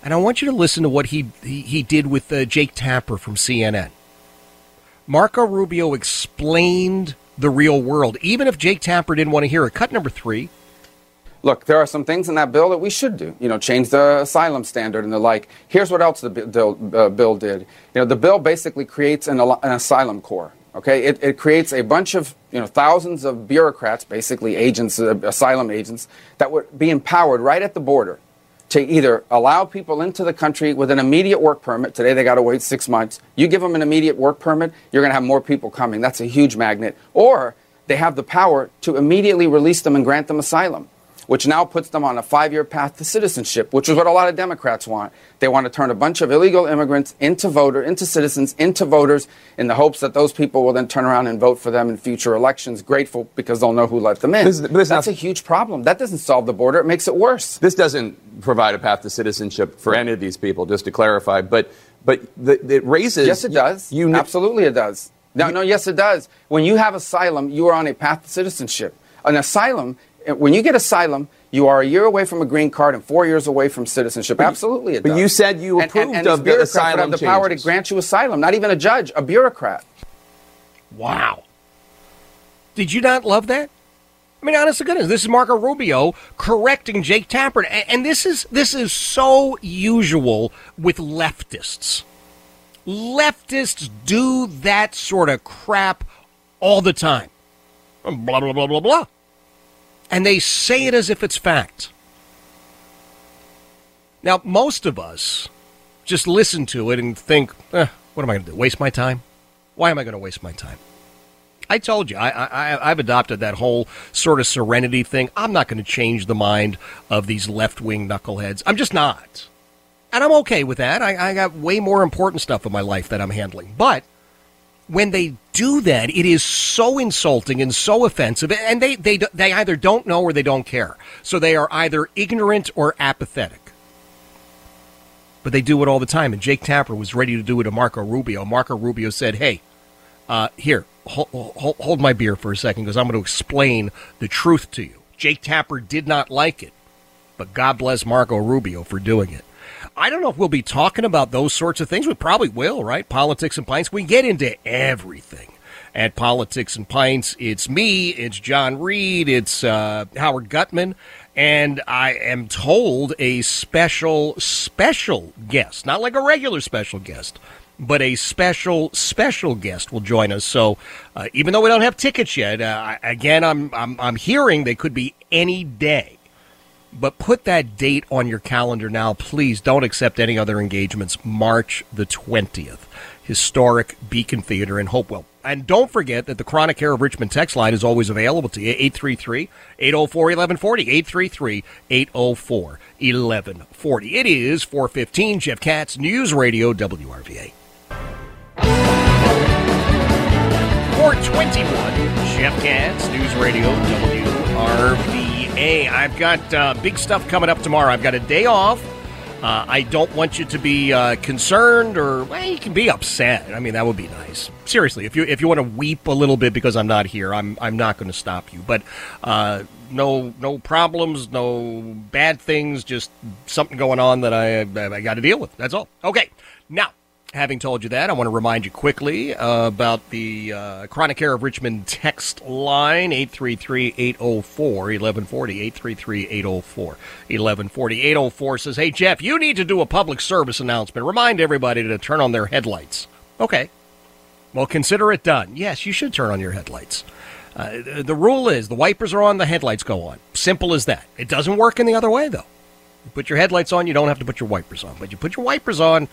And I want you to listen to what he, he, he did with uh, Jake Tapper from CNN. Marco Rubio explained the real world, even if Jake Tapper didn't want to hear it. Cut number three. Look, there are some things in that bill that we should do. You know, change the asylum standard and the like. Here's what else the bill, uh, bill did. You know, the bill basically creates an, an asylum corps. Okay, it, it creates a bunch of you know thousands of bureaucrats, basically agents, uh, asylum agents, that would be empowered right at the border to either allow people into the country with an immediate work permit. Today they got to wait six months. You give them an immediate work permit, you're going to have more people coming. That's a huge magnet. Or they have the power to immediately release them and grant them asylum which now puts them on a five year path to citizenship, which is what a lot of Democrats want. They want to turn a bunch of illegal immigrants into voters, into citizens, into voters in the hopes that those people will then turn around and vote for them in future elections, grateful because they'll know who let them in. This, this That's not, a huge problem. That doesn't solve the border, it makes it worse. This doesn't provide a path to citizenship for any of these people, just to clarify. But but the, it raises. Yes, it does. You, you Absolutely, it does. No, no, yes, it does. When you have asylum, you are on a path to citizenship. An asylum when you get asylum, you are a year away from a green card and four years away from citizenship. But Absolutely, it But does. you said you approved and, and, and of the asylum have the changes. power to grant you asylum. Not even a judge, a bureaucrat. Wow. Did you not love that? I mean, honest to goodness, this is Marco Rubio correcting Jake Tapper, and, and this is this is so usual with leftists. Leftists do that sort of crap all the time. Blah blah blah blah blah and they say it as if it's fact. Now, most of us just listen to it and think, eh, what am I going to do? Waste my time? Why am I going to waste my time? I told you, I, I, I've adopted that whole sort of serenity thing. I'm not going to change the mind of these left wing knuckleheads. I'm just not. And I'm okay with that. I, I got way more important stuff in my life that I'm handling. But when they do that, it is so insulting and so offensive, and they, they, they either don't know or they don't care. So they are either ignorant or apathetic. But they do it all the time, and Jake Tapper was ready to do it to Marco Rubio. Marco Rubio said, hey, uh, here, hold, hold, hold my beer for a second because I'm going to explain the truth to you. Jake Tapper did not like it, but God bless Marco Rubio for doing it. I don't know if we'll be talking about those sorts of things. We probably will, right? Politics and pints. We get into everything at Politics and Pints. It's me, it's John Reed, it's uh, Howard Gutman, and I am told a special, special guest, not like a regular special guest, but a special, special guest will join us. So uh, even though we don't have tickets yet, uh, again, I'm, I'm, I'm hearing they could be any day. But put that date on your calendar now. Please don't accept any other engagements. March the 20th. Historic Beacon Theater in Hopewell. And don't forget that the Chronic Care of Richmond text line is always available to you. 833 804 1140. 833 804 1140. It is 415 Jeff Katz, News Radio WRVA. 421 Jeff Katz, News Radio WRVA. I've got uh, big stuff coming up tomorrow. I've got a day off. Uh, I don't want you to be uh, concerned or well, you can be upset. I mean, that would be nice. Seriously, if you if you want to weep a little bit because I'm not here, I'm I'm not going to stop you. But uh, no no problems, no bad things, just something going on that I I got to deal with. That's all. Okay, now Having told you that, I want to remind you quickly uh, about the uh, Chronic Care of Richmond text line, 833-804-1140, 833-804-1140. 804 says, hey, Jeff, you need to do a public service announcement. Remind everybody to turn on their headlights. Okay. Well, consider it done. Yes, you should turn on your headlights. Uh, the rule is the wipers are on, the headlights go on. Simple as that. It doesn't work in the other way, though. You put your headlights on, you don't have to put your wipers on. But you put your wipers on,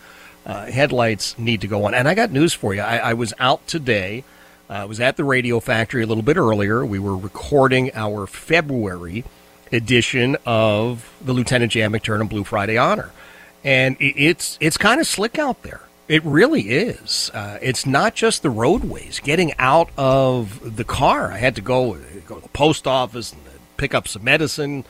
uh, headlights need to go on. And I got news for you. I, I was out today. Uh, I was at the Radio Factory a little bit earlier. We were recording our February edition of the Lieutenant Jan McTurnan Blue Friday Honor, and it, it's it's kind of slick out there. It really is. Uh, it's not just the roadways. Getting out of the car, I had to go go to the post office and pick up some medicine.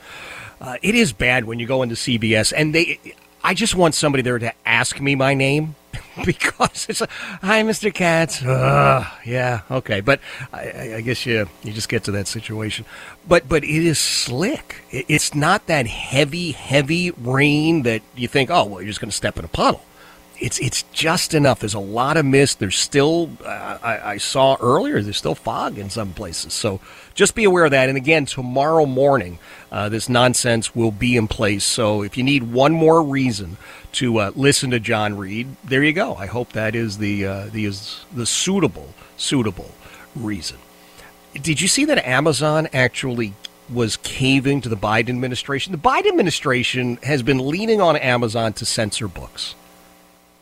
Uh, it is bad when you go into CVS, and they. I just want somebody there to ask me my name because it's like, hi, Mr. Katz. Uh, yeah, okay, but I, I, guess you you just get to that situation. But but it is slick. It's not that heavy, heavy rain that you think, oh, well, you're just going to step in a puddle it's it's just enough. There's a lot of mist. There's still uh, I, I, saw earlier. There's still fog in some places. So just be aware of that. And again, tomorrow morning, uh, this nonsense will be in place. So if you need one more reason to uh, listen to John Reed, there you go. I hope that is the uh, the is the suitable suitable reason. Did you see that Amazon actually was caving to the Biden administration? The Biden administration has been leaning on Amazon to censor books.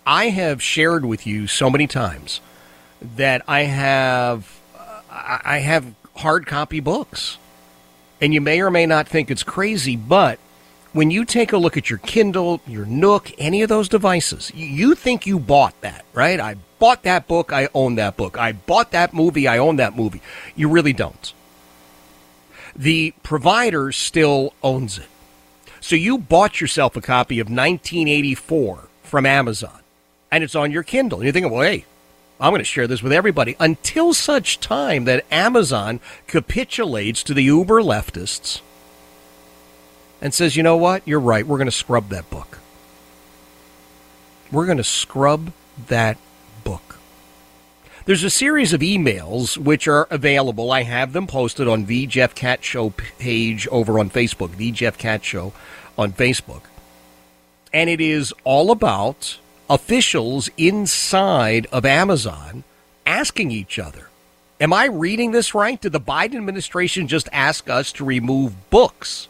I have shared with you so many times that I have I have hard copy books. And you may or may not think it's crazy, but when you take a look at your Kindle, your Nook, any of those devices, you think you bought that, right? I bought that book, I own that book. I bought that movie, I own that movie. You really don't. The provider still owns it. So you bought yourself a copy of 1984 from Amazon and it's on your Kindle. And you're thinking, well, hey, I'm going to share this with everybody until such time that Amazon capitulates to the uber leftists and says, you know what? You're right. We're going to scrub that book. We're going to scrub that book. There's a series of emails which are available. I have them posted on the Jeff Katz Show page over on Facebook, the Jeff Katz Show on Facebook. And it is all about officials inside of Amazon asking each other, Am I reading this right? Did the Biden administration just ask us to remove books?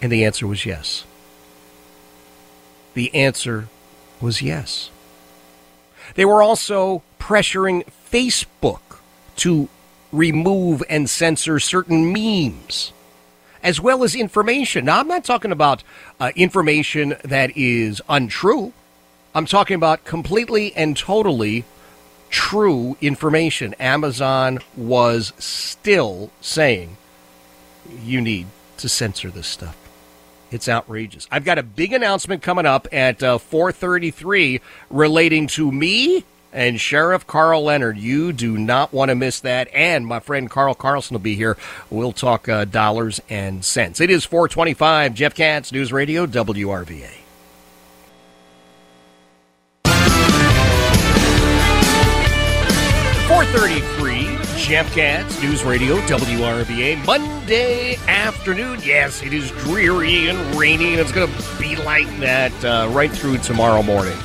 And the answer was yes. The answer was yes. They were also pressuring Facebook to remove and censor certain memes as well as information. Now, I'm not talking about uh, information that is untrue. I'm talking about completely and totally true information. Amazon was still saying you need to censor this stuff. It's outrageous. I've got a big announcement coming up at uh, 4:33 relating to me and Sheriff Carl Leonard. You do not want to miss that. And my friend Carl Carlson will be here. We'll talk uh, dollars and cents. It is 425. Jeff Katz, News Radio, WRVA. 433, Jeff Katz, News Radio, WRVA, Monday afternoon. Yes, it is dreary and rainy, and it's going to be like that uh, right through tomorrow morning.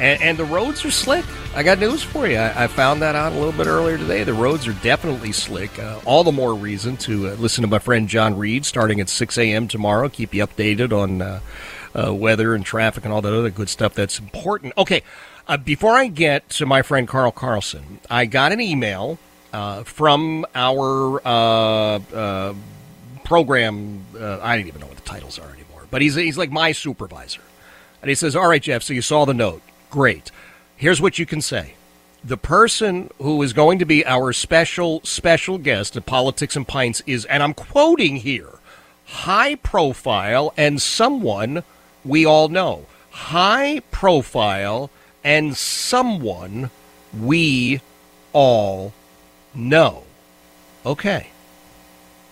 And, and, the roads are slick. I got news for you. I, I, found that out a little bit earlier today. The roads are definitely slick. Uh, all the more reason to uh, listen to my friend John Reed starting at 6 a.m. tomorrow. Keep you updated on uh, uh, weather and traffic and all that other good stuff that's important. Okay, uh, before I get to my friend Carl Carlson, I got an email uh, from our uh, uh program. Uh, I don't even know what the titles are anymore, but he's he's like my supervisor, and he says, "All right, Jeff. So you saw the note. Great. Here's what you can say." The person who is going to be our special special guest at Politics and Pints is, and I'm quoting here, high profile and someone we all know. High profile and someone we all know. Okay.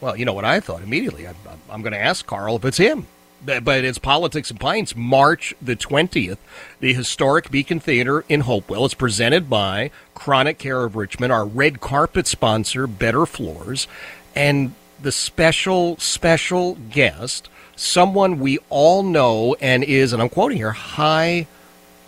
Well, you know what I thought immediately? I'm, I'm going to ask Carl if it's him. But it's Politics and Pints, March the 20th, the historic Beacon Theater in Hopewell. It's presented by Chronic Care of Richmond, our red carpet sponsor, Better Floors, and the special, special guest, someone we all know and is, and I'm quoting here, high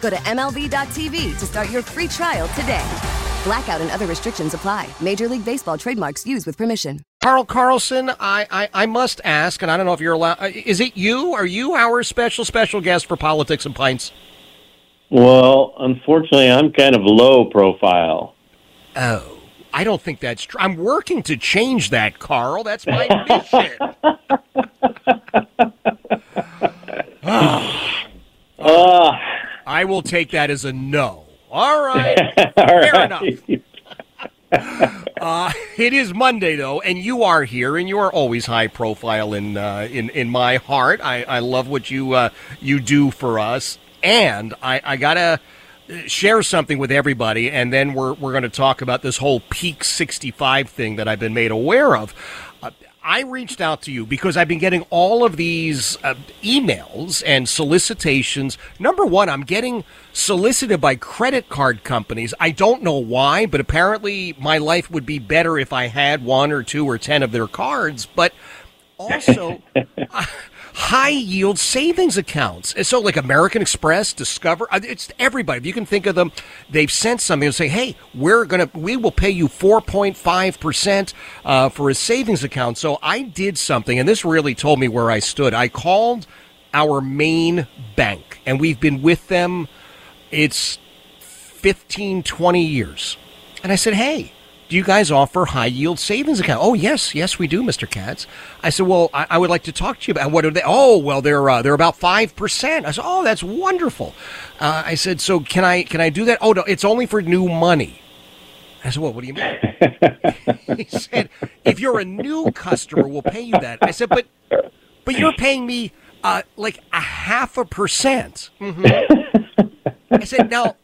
Go to MLB.tv to start your free trial today. Blackout and other restrictions apply. Major League Baseball trademarks used with permission. Carl Carlson, I, I, I must ask, and I don't know if you're allowed. Uh, is it you? Are you our special special guest for Politics and Pints? Well, unfortunately, I'm kind of low profile. Oh, I don't think that's true. I'm working to change that, Carl. That's my mission. uh, I will take that as a no. All right. All Fair right. enough. uh, it is Monday though, and you are here, and you are always high profile in uh, in in my heart. I, I love what you uh, you do for us, and I, I gotta share something with everybody, and then we're we're going to talk about this whole peak sixty five thing that I've been made aware of. I reached out to you because I've been getting all of these uh, emails and solicitations. Number one, I'm getting solicited by credit card companies. I don't know why, but apparently my life would be better if I had one or two or ten of their cards. But also, high yield savings accounts. And so, like American Express, Discover, uh, it's everybody. If you can think of them, they've sent something and say, "Hey, we're gonna, we will pay you four point five percent uh, for a savings account." So I did something, and this really told me where I stood. I called our main bank, and we've been with them. It's 15, 20 years, and I said, "Hey." Do you guys offer high yield savings account? Oh, yes, yes, we do, Mr. Katz. I said, well, I, I would like to talk to you about what are they? Oh, well, they're uh, they're about five percent. I said, oh, that's wonderful. Uh, I said, so can I can I do that? Oh no, it's only for new money. I said, well, what do you mean? he said, if you're a new customer, we'll pay you that. I said, but but you're paying me uh, like a half a percent. Mm-hmm. I said, now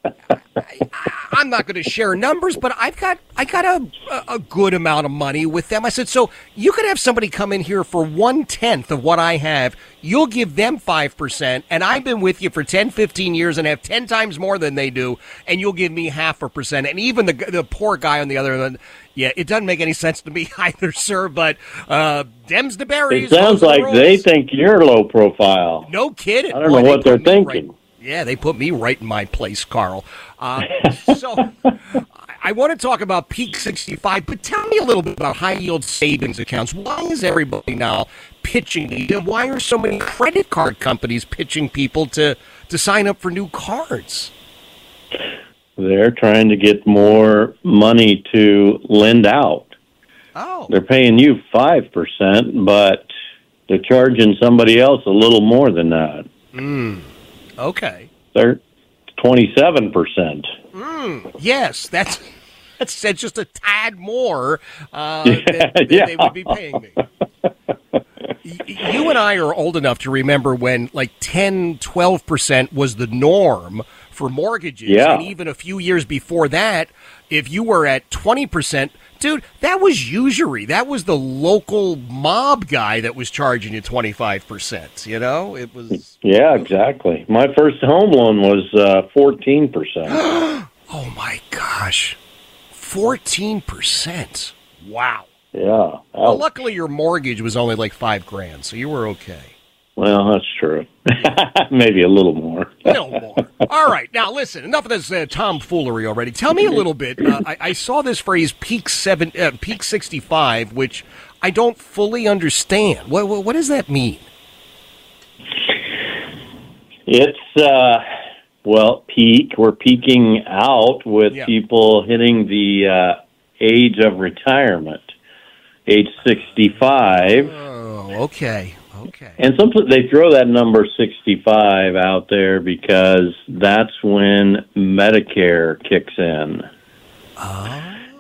I, am not going to share numbers, but I've got I got a a good amount of money with them. I said, so you could have somebody come in here for one tenth of what I have. You'll give them five percent, and I've been with you for 10, 15 years and have ten times more than they do, and you'll give me half a percent. And even the the poor guy on the other end, yeah, it doesn't make any sense to me either, sir. But uh, Dems the berries. It sounds like the they think you're low profile. No kidding. I don't know what they are thinking. Right, yeah, they put me right in my place, Carl. Uh, so I want to talk about Peak 65, but tell me a little bit about high yield savings accounts. Why is everybody now pitching these? And why are so many credit card companies pitching people to, to sign up for new cards? They're trying to get more money to lend out. Oh. They're paying you 5%, but they're charging somebody else a little more than that. Mm. Okay. They're 27%. Mm. Yes, that's that's, just a tad more uh, Yeah, than, than yeah. they would be paying me. You and I are old enough to remember when like 10, 12% was the norm for mortgages. Yeah. And even a few years before that, if you were at 20%, dude, that was usury. That was the local mob guy that was charging you 25%. You know, it was. Yeah, exactly. My first home loan was uh, 14%. oh my gosh. 14%. Wow. Yeah. Well, luckily your mortgage was only like five grand, so you were okay. Well, that's true. Maybe a little more. A little more. All right, now listen. Enough of this uh, tomfoolery already. Tell me a little bit. Uh, I, I saw this phrase "peak seven," uh, "peak sixty-five," which I don't fully understand. What, what, what does that mean? It's uh well, peak. We're peaking out with Yeah. people hitting the uh age of retirement, age 65. Oh, okay, okay. And some they throw that number 65 out there because that's when Medicare kicks in.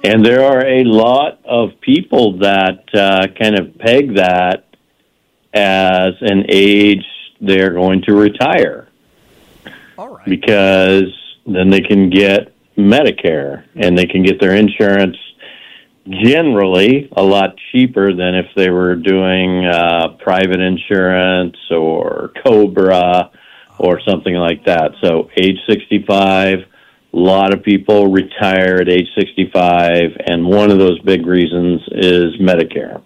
And there are a lot of people that uh, kind of peg that as an age they're going to retire. All right. Because then they can get Medicare and they can get their insurance generally a lot cheaper than if they were doing uh, private insurance or Cobra or something like that. So, age 65, a lot of people retire at age 65, and one of those big reasons is Medicare.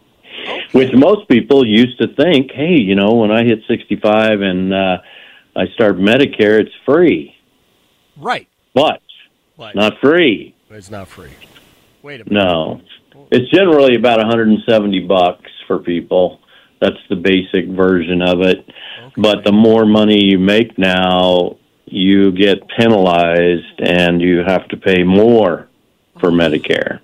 Which most people used to think, hey, you know, when I hit 65 and uh, I start Medicare, it's free. Right. But Right. not free. It's not free. Wait a minute. No. It's generally about 170 bucks for people. That's the basic version of it. But the more money you make now, you get penalized and you have to pay more for Medicare.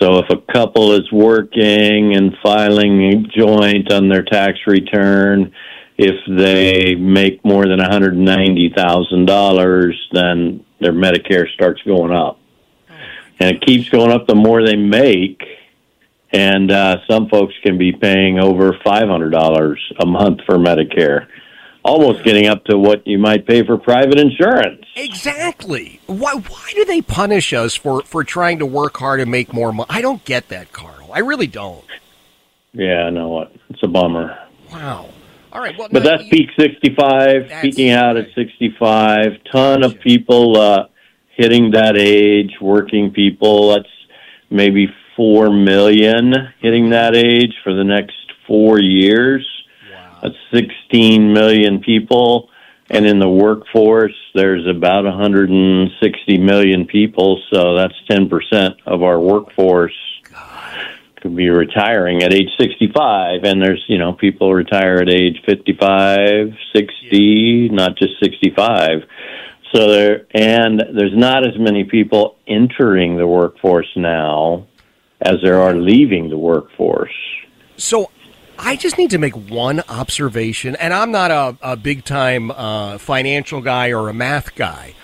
So if a couple is working and filing a joint on their tax return, if they make more than $190,000, then their Medicare starts going up. And it keeps going up the more they make. And uh, some folks can be paying over $500 a month for Medicare, almost getting up to what you might pay for private insurance. Exactly. Why? Why do they punish us for for trying to work hard and make more money? I don't get that, Carl. I really don't. Yeah, I know what. It's a bummer. Wow. All right. Well, But now that's peak 65, peaking out at 65. Ton of people uh, hitting that age, working people. That's maybe 4 million hitting that age for the next four years. That's 16 million people. And in the workforce, there's about 160 million people. So that's 10% of our workforce could be retiring at age 65 and there's you know people retire at age 55 60 not just 65 so there and there's not as many people entering the workforce now as there are leaving the workforce So I just need to make one observation, and I'm not a, a big time uh, financial guy or a math guy,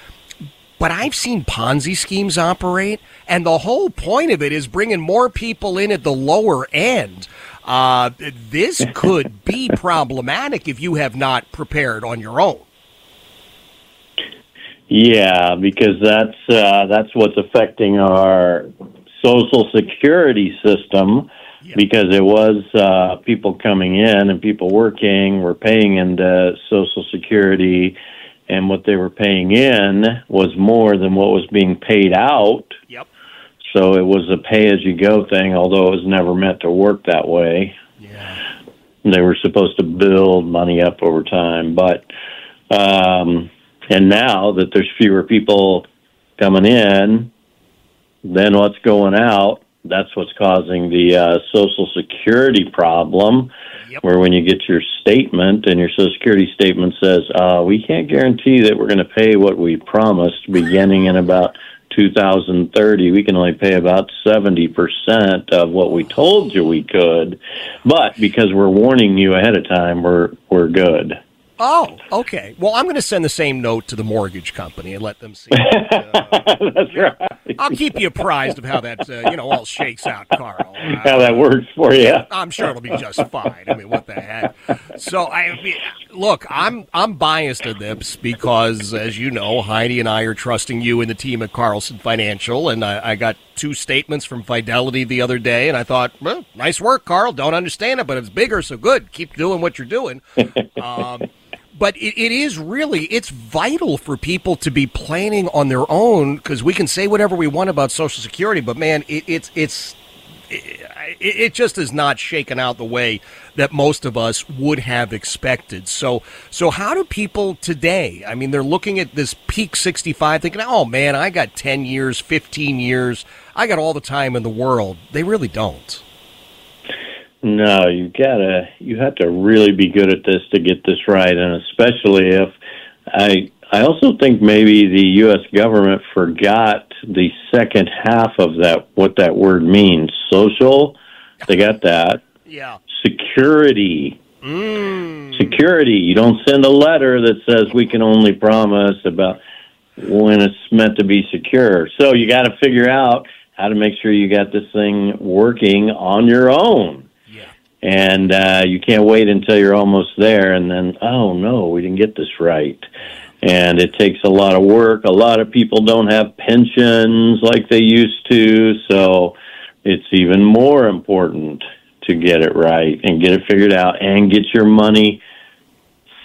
but I've seen Ponzi schemes operate, and the whole point of it is bringing more people in at the lower end. Uh, this could be problematic if you have not prepared on your own. Yeah because that's uh, that's what's affecting our social security system because it was uh, people coming in and people working were paying into social security and what they were paying in was more than what was being paid out. Yep. so it was a pay as you go thing although it was never meant to work that way. Yeah. They were supposed to build money up over time but um and now that there's fewer people coming in than what's going out, that's what's causing the uh, Social Security problem. Where when you get your statement and your Social Security statement says, uh, we can't guarantee that we're going to pay what we promised beginning in about 2030. We can only pay about 70% of what we told you we could. But because we're warning you ahead of time, we're, we're good. Oh, okay. Well, I'm going to send the same note to the mortgage company and let them see. That, uh, That's right. I'll keep you apprised of how that uh, you know all shakes out, Carl. Uh, How that works for you. I'm sure it'll be just fine. I mean, what the heck? So I mean, look, I'm I'm biased in this because, as you know, Heidi and I are trusting you and the team at Carlson Financial, and I, I got two statements from Fidelity the other day, and I thought, well, nice work, Carl. Don't understand it, but it's bigger, so good. Keep doing what you're doing. Um, but it, it is really it's vital for people to be planning on their own because we can say whatever we want about social security but man it, it's it's it, it just is not shaken out the way that most of us would have expected. So so how do people today i mean they're looking at this peak 65 thinking oh man i got 10 years 15 years i got all the time in the world. They really don't No, you gotta, you have to really be good at this to get this right, and especially if I, I also think maybe the U.S. government forgot the second half of that, what that word means. Social, they got that. Yeah. Security, Mm. security. You don't send a letter that says we can only promise about when it's meant to be secure. So you got to figure out how to make sure you got this thing working on your own. And uh, you can't wait until you're almost there, and then oh no, we didn't get this right. And it takes a lot of work. A lot of people don't have pensions like they used to, so it's even more important to get it right and get it figured out and get your money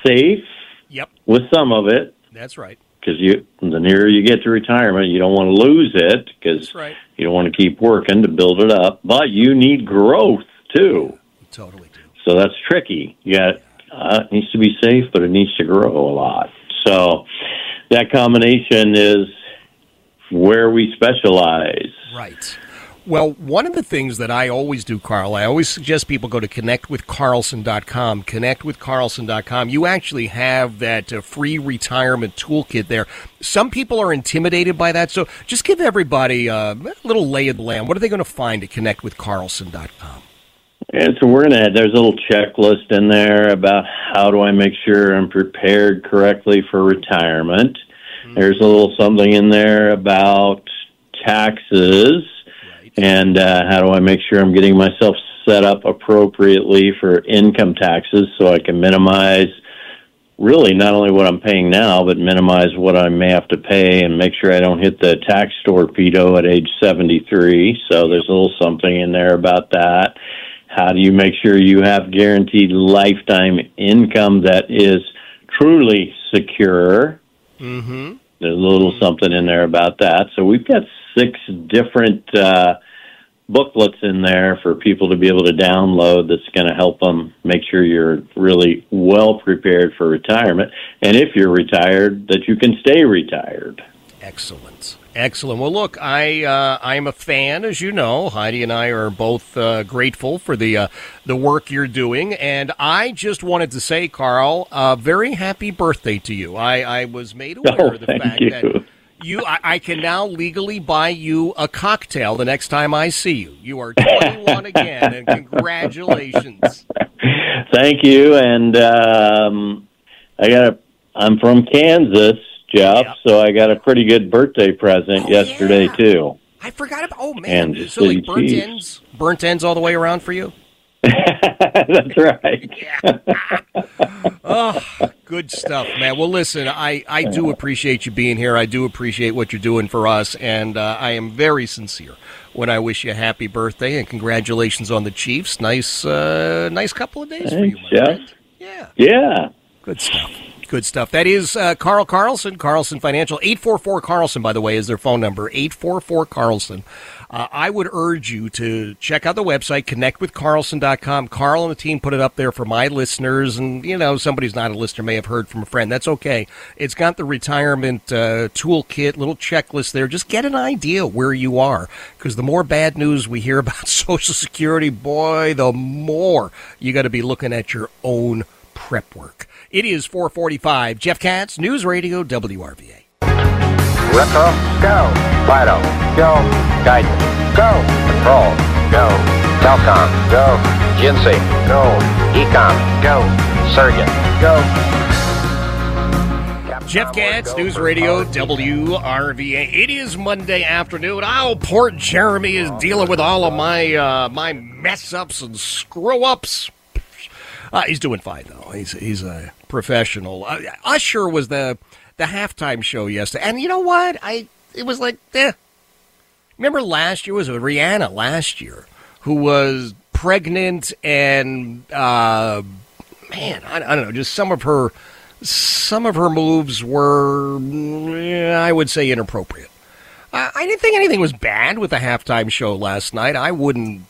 safe Yep. with some of it that's right because you the nearer you get to retirement you don't want to lose it because right. you don't want to keep working to build it up but you need growth too totally so that's tricky Yeah, uh, it needs to be safe but it needs to grow a lot so that combination is where we specialize Right. Well, one of the things that I always do, Carl, I always suggest people go to connectwithcarlson.com. Connectwithcarlson.com. You actually have that uh, free retirement toolkit there. Some people are intimidated by that, so just give everybody uh, a little lay of the land. What are they going to find at connectwithcarlson.com? And so we're gonna there's a little checklist in there about how do I make sure I'm prepared correctly for retirement. There's a little something in there about taxes and uh, how do I make sure I'm getting myself set up appropriately for income taxes so I can minimize really not only what I'm paying now, but minimize what I may have to pay and make sure I don't hit the tax torpedo at age 73. So there's a little something in there about that. How do you make sure you have guaranteed lifetime income that is truly secure? Mm-hmm. There's a little something in there about that. So we've got six different uh, booklets in there for people to be able to download that's going to help them make sure you're really well prepared for retirement. And if you're retired, that you can stay retired. Excellent. Excellent. Well, look, I uh, I am a fan, as you know. Heidi and I are both uh, grateful for the uh, the work you're doing, and I just wanted to say, Carl, uh, very happy birthday to you. I, I was made aware Oh, of the fact you. that you I, I can now legally buy you a cocktail the next time I see you. You are 21 again, and congratulations. Thank you. And um, I got a. I'm from Kansas, Jeff, so I got a pretty good birthday present yesterday too. I forgot about. Oh man, And so like burnt ends, burnt ends all the way around for you. That's right. oh, good stuff, man. Well, listen, I, I do appreciate you being here. I do appreciate what you're doing for us, and uh, I am very sincere when I wish you a happy birthday and congratulations on the Chiefs. Nice, uh, nice couple of days for you, Thanks, my Jeff. friend. Yeah. Yeah. Good stuff. Good stuff. That is uh, Carl Carlson, Carlson Financial. 844 Carlson, by the way, is their phone number. 844 Carlson. Uh, I would urge you to check out the website, connectwithcarlson.com. Carl and the team put it up there for my listeners, and you know somebody's not a listener may have heard from a friend. That's okay. It's got the retirement uh, toolkit, little checklist there. Just get an idea where you are, because the more bad news we hear about Social Security, boy, the more you got to be looking at your own prep work. It is 445. Jeff Katz, News Radio, WRVA. Retro, go. Vital, go. Guidance, go. Control, go. Telcom, go. GNC, go. EECOM, go. Surgeon, go. Jeff Katz, News Radio, WRVA. It is Monday afternoon. Oh, poor Jeremy is dealing with all of my uh, my mess ups and screw ups. Uh, he's doing fine though. He's he's a professional. Uh, Usher was the the halftime show yesterday, and you know what? I it was like, eh. Remember last year was Rihanna last year who was pregnant and uh, man, I, I don't know, just some of her some of her moves were, I would say, inappropriate. I, I didn't think anything was bad with the halftime show last night. I wouldn't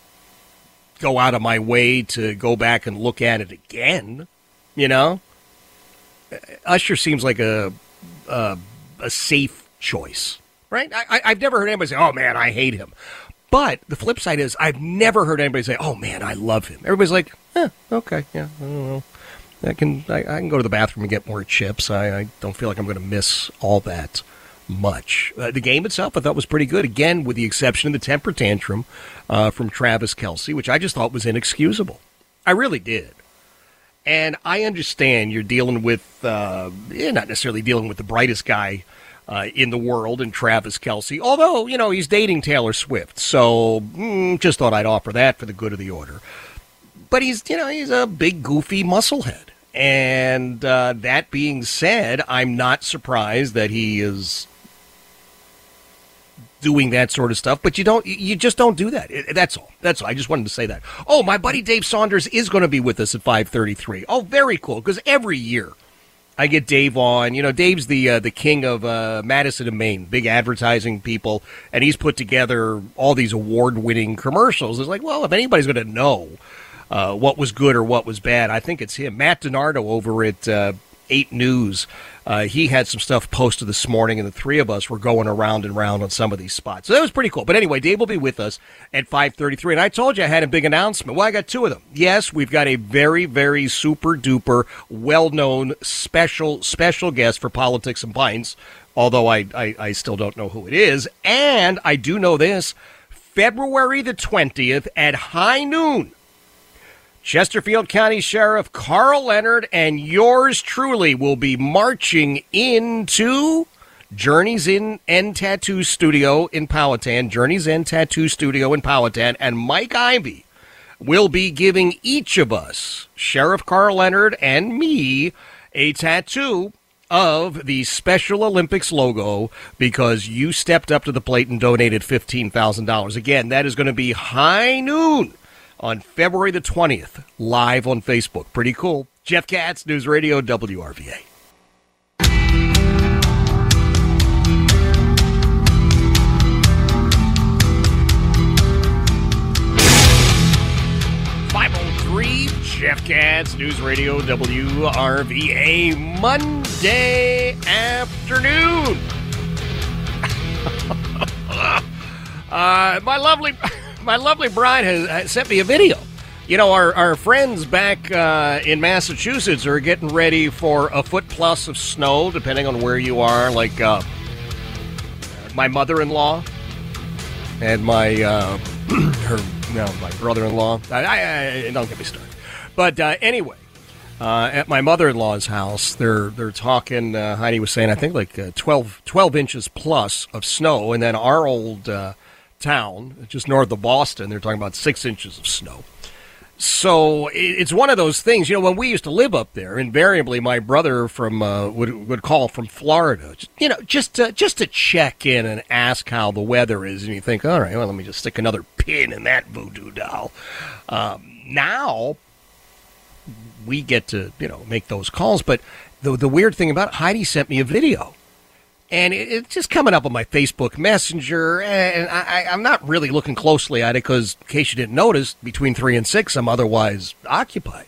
go out of my way to go back and look at it again. You know, uh, Usher seems like a a, a safe choice, right? I, I've never heard anybody say, "Oh man, I hate him." But the flip side is, I've never heard anybody say, "Oh man, I love him." Everybody's like, "Okay, yeah, I don't know." I can I, I, can go to the bathroom and get more chips. I, I don't feel like I'm going to miss all that much. Uh, the game itself, I thought was pretty good. Again, with the exception of the temper tantrum uh, from Travis Kelce, which I just thought was inexcusable. I really did. And I understand you're dealing with, uh, yeah, not necessarily dealing with the brightest guy uh, in the world in Travis Kelce, although, you know, he's dating Taylor Swift. So mm, just thought I'd offer that for the good of the order. But he's, you know, he's a big, goofy musclehead. And uh, that being said, I'm not surprised that he is doing that sort of stuff. But you don't, you just don't do that. That's all. That's all. I just wanted to say that. Oh, my buddy Dave Saunders is going to be with us at 5:33. Oh, very cool. Because every year I get Dave on. You know, Dave's the uh, the king of uh, Madison and Main, big advertising people, and he's put together all these award winning commercials. It's like, well, if anybody's going to know uh, what was good or what was bad. I think it's him. Matt DiNardo over at uh, 8 News. Uh, he had some stuff posted this morning, and the three of us were going around and around on some of these spots. So that was pretty cool. But anyway, Dave will be with us at 5.33. And I told you I had a big announcement. Well, I got two of them. Yes, we've got a very, very super duper well-known special, special guest for Politics and Pints, although I, I, I still don't know who it is. And I do know this. February the 20th at high noon, Chesterfield County Sheriff Carl Leonard and yours truly will be marching into Journey's in and Tattoo Studio in Powhatan, Journey's End Tattoo Studio in Powhatan, and Mike Ivy will be giving each of us, Sheriff Carl Leonard and me, a tattoo of the Special Olympics logo because you stepped up to the plate and donated $15,000. Again, that is going to be high noon on February the 20th, live on Facebook. Pretty cool. Jeff Katz, News Radio, WRVA. Oh Jeff Katz, News Radio, WRVA, Monday afternoon. uh, my lovely my lovely bride has sent me a video. You know, our, our friends back uh, in Massachusetts are getting ready for a foot plus of snow, depending on where you are. Like uh, my mother in law and my uh, her no, my brother in law. I, I, I, don't get me started. But uh, anyway, uh, at my mother in law's house, they're they're talking. Uh, Heidi was saying, I think like 12, 12, inches plus of snow, and then our old town, just north of Boston. They're talking about six inches of snow. So it's one of those things, you know. When we used to live up there, invariably my brother from uh, would would call from Florida, you know, just to, just to check in and ask how the weather is, and you think, all right, well, let me just stick another pin in that voodoo doll. Um, now we get to you know make those calls, but the the weird thing about it, Heidi sent me a video and it's just coming up on my Facebook Messenger, and I, I'm not really looking closely at it because, in case you didn't notice, between three and six, I'm otherwise occupied,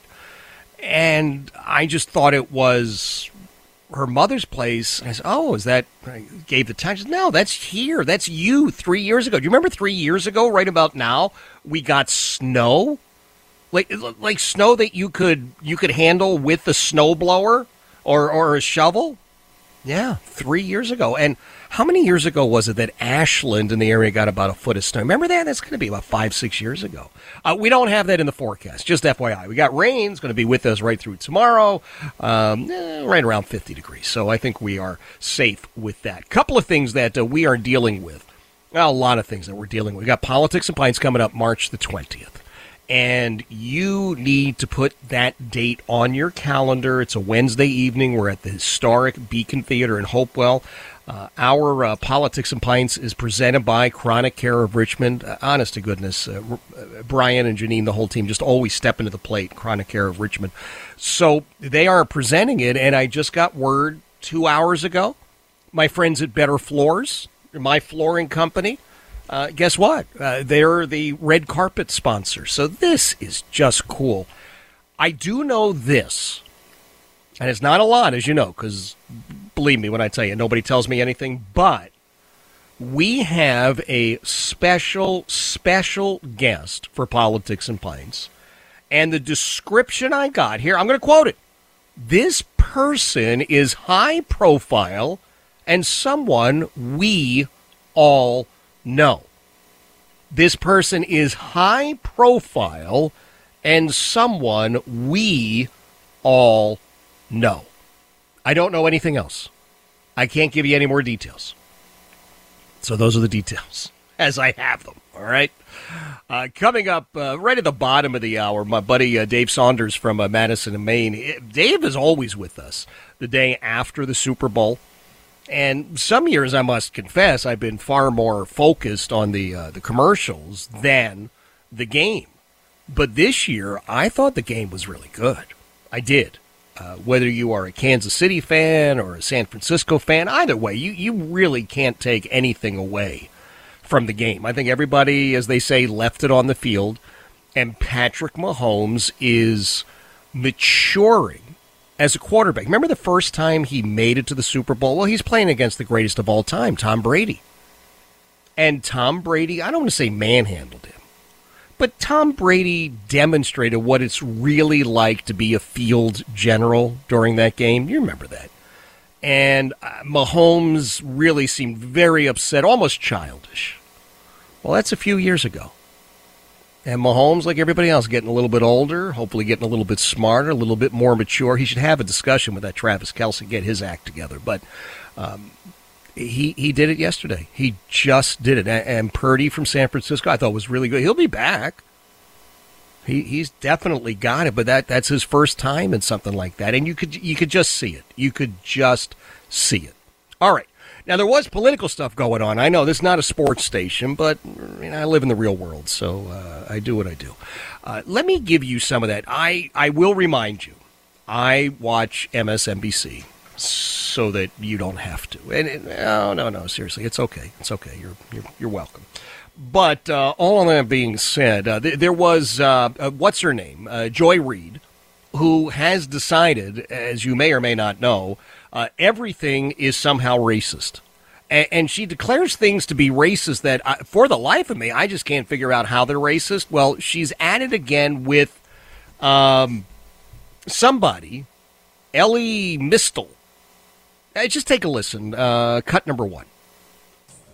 and I just thought it was her mother's place. I said, "Oh, is that?" I gave the time. Said, no, that's here. That's you three years ago. Do you remember three years ago? Right about now, we got snow, like like snow that you could you could handle with a snowblower or or a shovel. Yeah, three years ago. And how many years ago was it that Ashland in the area got about a foot of snow? Remember that? That's going to be about five, six years ago. Uh, we don't have that in the forecast. Just FYI, we got rain. It's going to be with us right through tomorrow, um, eh, right around 50 degrees. So I think we are safe with that. Couple of things that uh, we are dealing with. Well, a lot of things that we're dealing with. We got politics and pints coming up March the 20th and you need to put that date on your calendar. It's a Wednesday evening. We're at the historic Beacon Theater in Hopewell. Uh, our uh, Politics and Pints is presented by Chronic Care of Richmond. Uh, honest to goodness, uh, uh, Brian and Janine, the whole team, just always step into the plate. Chronic Care of Richmond. So they are presenting it, and I just got word two hours ago. My friends at Better Floors, my flooring company, uh, guess what? Uh, they're the red carpet sponsor. So this is just cool. I do know this, and it's not a lot, as you know, because believe me when I tell you, nobody tells me anything, but we have a special, special guest for Politics and Pints. And the description I got here, I'm going to quote it. This person is high profile and someone we all no. This person is high profile and someone we all know. I don't know anything else. I can't give you any more details. So those are the details as I have them. All right. Uh, coming up uh, right at the bottom of the hour, my buddy uh, Dave Saunders from uh, Madison Main. Dave is always with us the day after the Super Bowl. And some years, I must confess, I've been far more focused on the uh, the commercials than the game. But this year, I thought the game was really good. I did. Uh, whether you are a Kansas City fan or a San Francisco fan, either way, you, you really can't take anything away from the game. I think everybody, as they say, left it on the field, and Patrick Mahomes is maturing as a quarterback. Remember the first time he made it to the Super Bowl? Well, he's playing against the greatest of all time, Tom Brady. And Tom Brady, I don't want to say manhandled him, but Tom Brady demonstrated what it's really like to be a field general during that game. You remember that. And uh, Mahomes really seemed very upset, almost childish. Well, that's a few years ago. And Mahomes, like everybody else, getting a little bit older, hopefully getting a little bit smarter, a little bit more mature. He should have a discussion with that Travis Kelce, get his act together. But um, he he did it yesterday. He just did it. And Purdy from San Francisco, I thought was really good. He'll be back. He he's definitely got it, but that that's his first time in something like that, and you could you could just see it. You could just see it. All right. Now there was political stuff going on. I know this is not a sports station, but you know, I live in the real world, so uh, I do what I do. Uh, let me give you some of that. I I will remind you. I watch MSNBC so that you don't have to. And it, no, no, no, seriously, it's okay. It's okay. You're you're, you're welcome. But uh, all of that being said, uh, th- there was uh, uh, what's her name, Joy Reid, who has decided, as you may or may not know, uh, everything is somehow racist. And, and, she declares things to be racist that, I, for the life of me, I just can't figure out how they're racist. Well, she's at it again with um, somebody, Elie Mystal. Uh, just take a listen. Uh, cut number one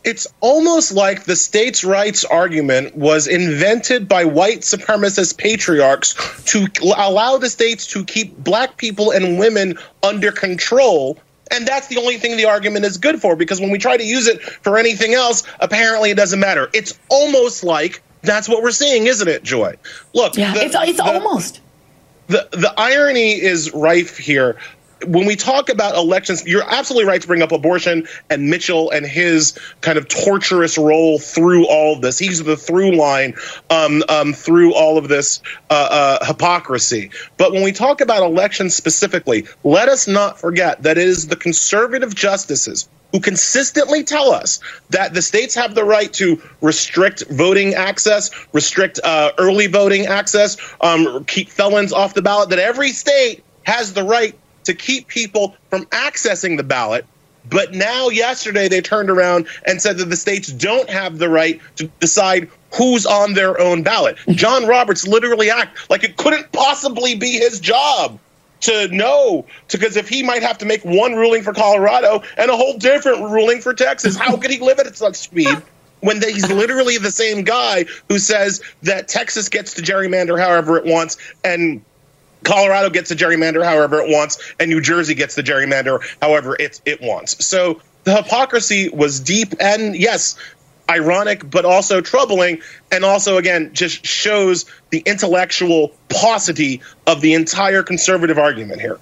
it's almost like the states' rights argument was invented by white supremacist patriarchs to allow the states to keep black people and women under control. And that's the only thing the argument is good for because when we try to use it for anything else, apparently it doesn't matter. It's almost like that's what we're seeing, isn't it, Joy? Look, yeah, the, it's, it's the, almost. The, the irony is rife here when we talk about elections, you're absolutely right to bring up abortion and Mitchell and his kind of torturous role through all of this. He's the through line um, um, through all of this uh, uh, hypocrisy. But when we talk about elections specifically, let us not forget that it is the conservative justices who consistently tell us that the states have the right to restrict voting access, restrict uh, early voting access, um, keep felons off the ballot, that every state has the right to keep people from accessing the ballot. But now, yesterday, they turned around and said that the states don't have the right to decide who's on their own ballot. John Roberts literally act like it couldn't possibly be his job to know because if he might have to make one ruling for Colorado and a whole different ruling for Texas, how could he live at such speed? When they, he's literally the same guy who says that Texas gets to gerrymander however it wants and Colorado gets the gerrymander however it wants, and New Jersey gets the gerrymander however it it wants. So the hypocrisy was deep, and yes, ironic, but also troubling, and also again just shows the intellectual paucity of the entire conservative argument here.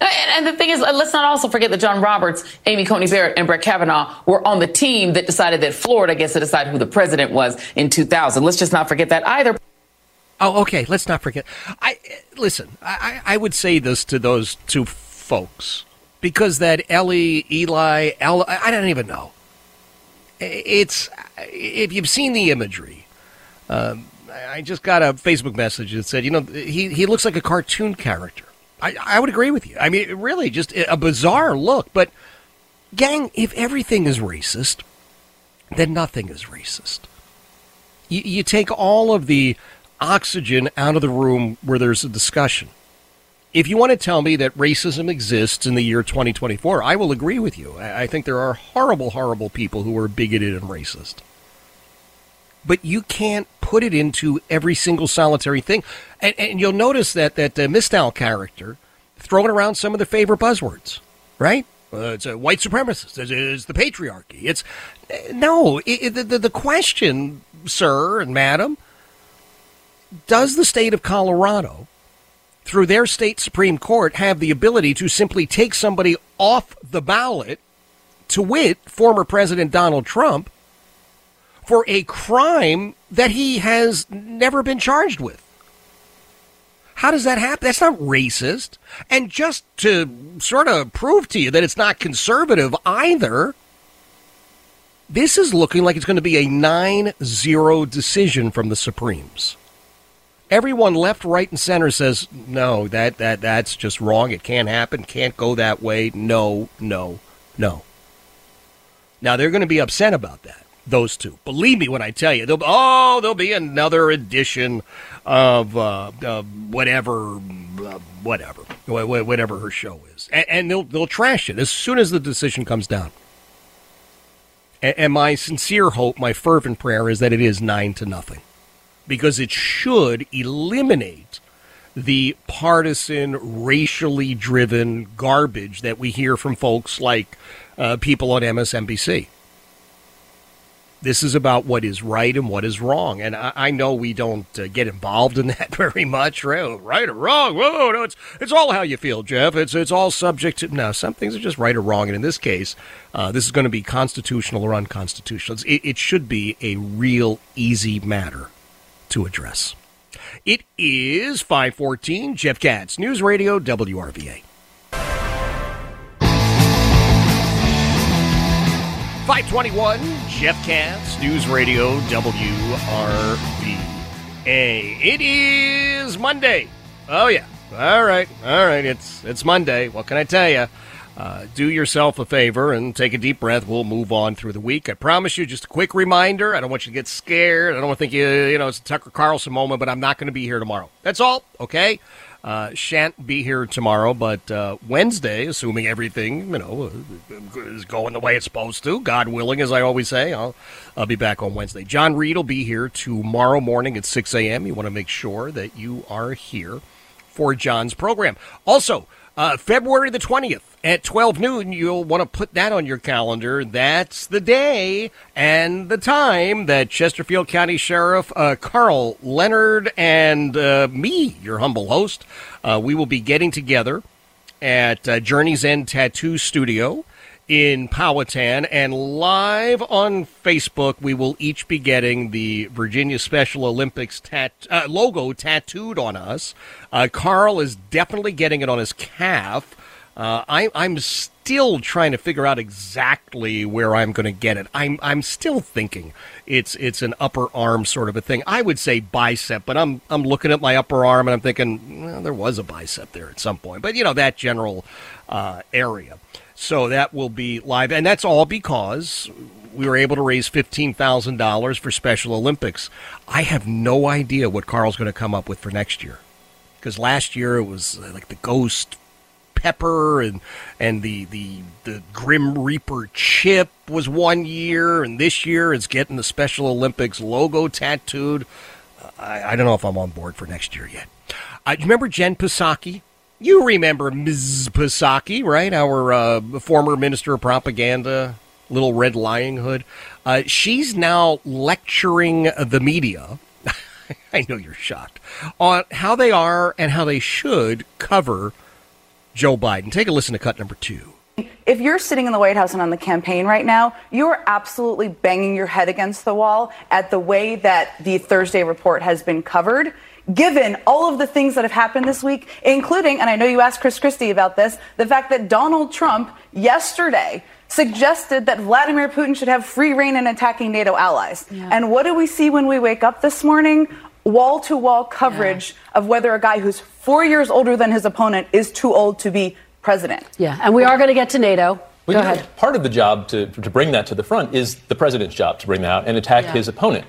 Uh, and, and the thing is, uh, let's not also forget that John Roberts, Amy Coney Barrett, and Brett Kavanaugh were on the team that decided that Florida gets to decide who the president was in 2000. Let's just not forget that either. Oh, okay. Let's not forget. I listen. I, I would say this to those two folks because that Ellie, Eli, Ella, I don't even know. It's if you've seen the imagery. Um, I just got a Facebook message that said, you know, he he looks like a cartoon character. I I would agree with you. I mean, really, just a bizarre look. But gang, if everything is racist, then nothing is racist. You, you take all of the oxygen out of the room where there's a discussion. If you want to tell me that racism exists in the year 2024, I will agree with you. I think there are horrible, horrible people who are bigoted and racist. But you can't put it into every single solitary thing. And, and you'll notice that that uh, Mystal character throwing around some of the favorite buzzwords, right? Uh, it's a white supremacist. It's, it's the patriarchy. It's no. It, it, the, the question, sir and madam, does the state of Colorado, through their state Supreme Court, have the ability to simply take somebody off the ballot, to wit, former President Donald Trump, for a crime that he has never been charged with? How does that happen? That's not racist. And just to sort of prove to you that it's not conservative either, this is looking like it's going to be a 9 0 decision from the Supremes everyone left, right, and center says no. That that that's just wrong. It can't happen. Can't go that way. No, no, no. Now they're going to be upset about that. Those two, believe me when I tell you, they'll oh, there'll be another edition of uh, uh, whatever, uh, whatever, whatever her show is, and, and, they'll they'll trash it as soon as the decision comes down. And, and my sincere hope, my fervent prayer, is that it is nine to nothing because it should eliminate the partisan, racially driven garbage that we hear from folks like uh, people on MSNBC. This is about what is right and what is wrong. And I, I know we don't uh, get involved in that very much, right, right or wrong. Whoa, no, it's, it's all how you feel, Jeff. It's, it's all subject to. No, some things are just right or wrong. And in this case, uh, this is going to be constitutional or unconstitutional. It, it should be a real easy matter to address. It is 514 Jeff Katz, News Radio WRVA. 521 Jeff Katz, News Radio WRVA. It is Monday. Oh yeah. All right. All right. It's it's Monday. What can I tell you? Uh, do yourself a favor and take a deep breath. We'll move on through the week. I promise you, just a quick reminder. I don't want you to get scared. I don't want to think you, you know, it's a Tucker Carlson moment, but I'm not going to be here tomorrow. That's all, okay? Uh, shan't be here tomorrow, but uh, Wednesday, assuming everything, you know, is going the way it's supposed to, God willing, as I always say, I'll, I'll be back on Wednesday. John Reid will be here tomorrow morning at 6 a.m. You want to make sure that you are here for John's program. Also, uh, February the 20th at 12 noon, you'll want to put that on your calendar. That's the day and the time that Chesterfield County Sheriff uh, Carl Leonard and uh, me, your humble host, uh, we will be getting together at uh, Journey's End Tattoo Studio in Powhatan and live on Facebook, we will each be getting the Virginia Special Olympics tat- uh, logo tattooed on us. Uh, Carl is definitely getting it on his calf. Uh, I, I'm still trying to figure out exactly where I'm going to get it. I'm I'm still thinking it's it's an upper arm sort of a thing. I would say bicep, but I'm I'm looking at my upper arm and I'm thinking well, there was a bicep there at some point. But you know that general uh, area. So that will be live, and that's all because we were able to raise fifteen thousand dollars for Special Olympics. I have no idea what Carl's going to come up with for next year, because last year it was like the Ghost Pepper and and the the the Grim Reaper chip was one year, and this year it's getting the Special Olympics logo tattooed. I, I don't know if I'm on board for next year yet. Uh, do you remember Jen Psaki? You remember Ms. Psaki, right? Our uh, former minister of propaganda, Little Red Lying Hood. Uh, she's now lecturing the media. I know you're shocked on how they are and how they should cover Joe Biden. Take a listen to cut number two. If you're sitting in the White House and on the campaign right now, you're absolutely banging your head against the wall at the way that the Thursday report has been covered given all of the things that have happened this week, including, and I know you asked Chris Christie about this, the fact that Donald Trump yesterday suggested that Vladimir Putin should have free reign in attacking NATO allies. Yeah. And what do we see when we wake up this morning? Wall to wall coverage yeah. of whether a guy who's four years older than his opponent is too old to be president. Yeah, and we are going to get to NATO. Well, Go ahead. Know, part of the job to, to bring that to the front is the president's job to bring that out and attack yeah. his opponent.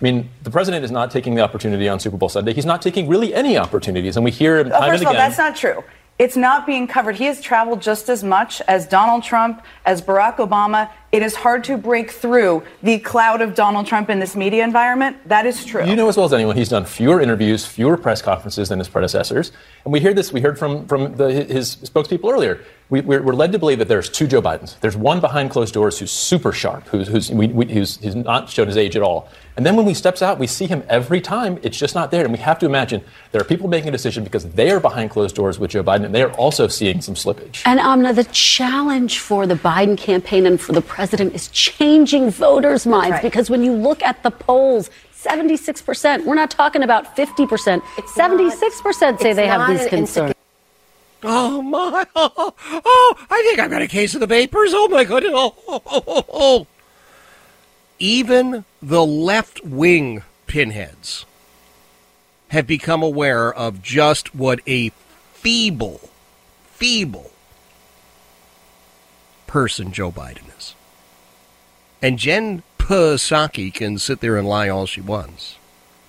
I mean, the president is not taking the opportunity on Super Bowl Sunday. He's not taking really any opportunities, and we hear him well, time first and of all, that's not true. It's not being covered. He has traveled just as much as Donald Trump, as Barack Obama. It is hard to break through the cloud of Donald Trump in this media environment. That is true. You know as well as anyone, he's done fewer interviews, fewer press conferences than his predecessors. And we hear this, we heard from, from the, his spokespeople earlier. We, are led to believe that there's two Joe Bidens. There's one behind closed doors who's super sharp, who's, who's, we, we, who's, who's not shown his age at all. And then when he steps out, we see him every time. It's just not there. And we have to imagine there are people making a decision because they are behind closed doors with Joe Biden, and they are also seeing some slippage. And Amna, the challenge for the Biden campaign and for the president is changing voters' minds right. because when you look at the polls, 76%, we're not talking about 50%, it's 76% not, say they have these concerns. Oh my! Oh, oh, I think I've got a case of the vapors. Oh my goodness! Oh, oh, oh, oh, oh. Even the left wing pinheads have become aware of just what a feeble, feeble person Joe Biden is. And Jen Psaki can sit there and lie all she wants.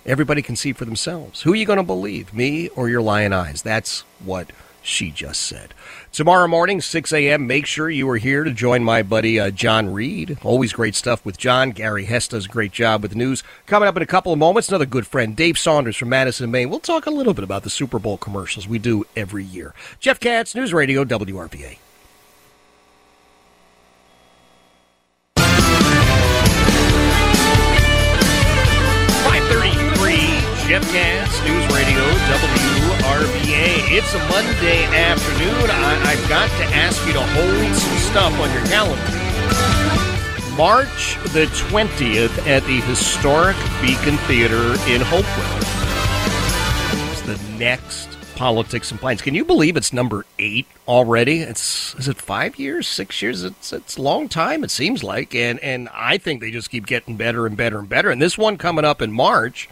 Everybody can see for themselves. Who are you going to believe, me or your lying eyes? That's what she just said. Tomorrow morning, 6 a.m., make sure you are here to join my buddy uh, John Reid. Always great stuff with John. Gary Hess does a great job with news. Coming up in a couple of moments, another good friend, Dave Saunders from Madison, Main. We'll talk a little bit about the Super Bowl commercials we do every year. Jeff Katz, News Radio, WRVA. Jeff Katz, News Radio, WRVA. It's a Monday afternoon. I, have got to ask you to hold some stuff on your calendar. March the 20th at the historic Beacon Theater in Hopewell. It's the next Politics and Pints. Can you believe it's number eight already? It's is it five years, six years? It's it's a long time. It seems like, and and I think they just keep getting better and better and better. And this one coming up in March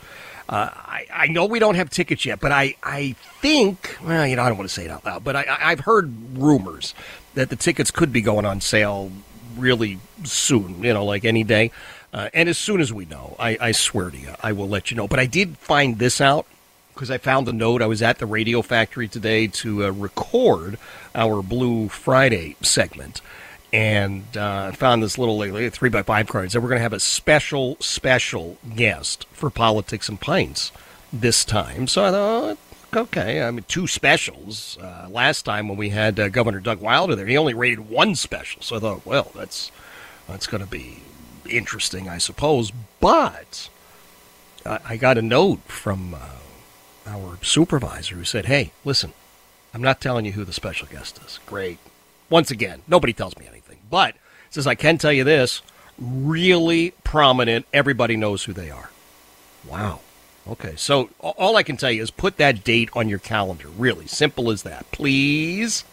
uh, I, I know we don't have tickets yet, but I, I think, well, you know, I don't want to say it out loud, but I, I've heard rumors that the tickets could be going on sale really soon, you know, like any day. Uh, and as soon as we know, I, I swear to you, I will let you know. But I did find this out because I found a note. I was at the Radio Factory today to uh, record our Blue Friday segment and uh, found this little like, three by five cards. And we're going to have a special, special guest for Politics and Pints this time. So I thought, okay, I mean, two specials. Uh, last time when we had uh, Governor Doug Wilder there, he only rated one special. So I thought, well, that's that's going to be interesting, I suppose. But I, I got a note from uh, our supervisor who said, hey, listen, I'm not telling you who the special guest is. Great. Once again, nobody tells me anything. But says I can tell you this: really prominent. Everybody knows who they are. Wow. Okay, so all I can tell you is put that date on your calendar. Really simple as that, please.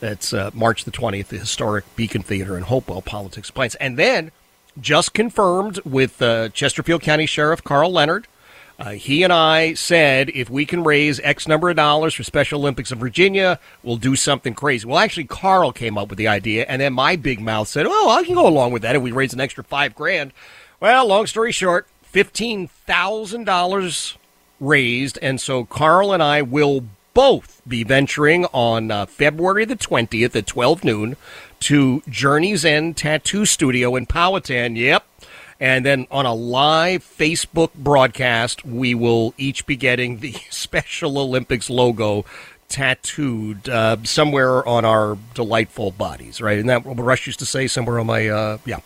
That's uh, March the 20th, the historic Beacon Theater in Hopewell, Politics Plans. And then, just confirmed with uh, Chesterfield County Sheriff Carl Leonard, uh, he and I said if we can raise X number of dollars for Special Olympics of Virginia, we'll do something crazy. Well, actually, Carl came up with the idea, and then my big mouth said, "Oh, I can go along with that if we raise an extra five grand." Well, long story short, fifteen thousand dollars raised, and so Carl and I will both be venturing on uh, February the 20th at 12 noon to Journey's End Tattoo Studio in Powhatan. Yep. And then on a live Facebook broadcast, we will each be getting the Special Olympics logo tattooed uh, somewhere on our delightful bodies, right? And that what Rush used to say somewhere on my, uh, yeah.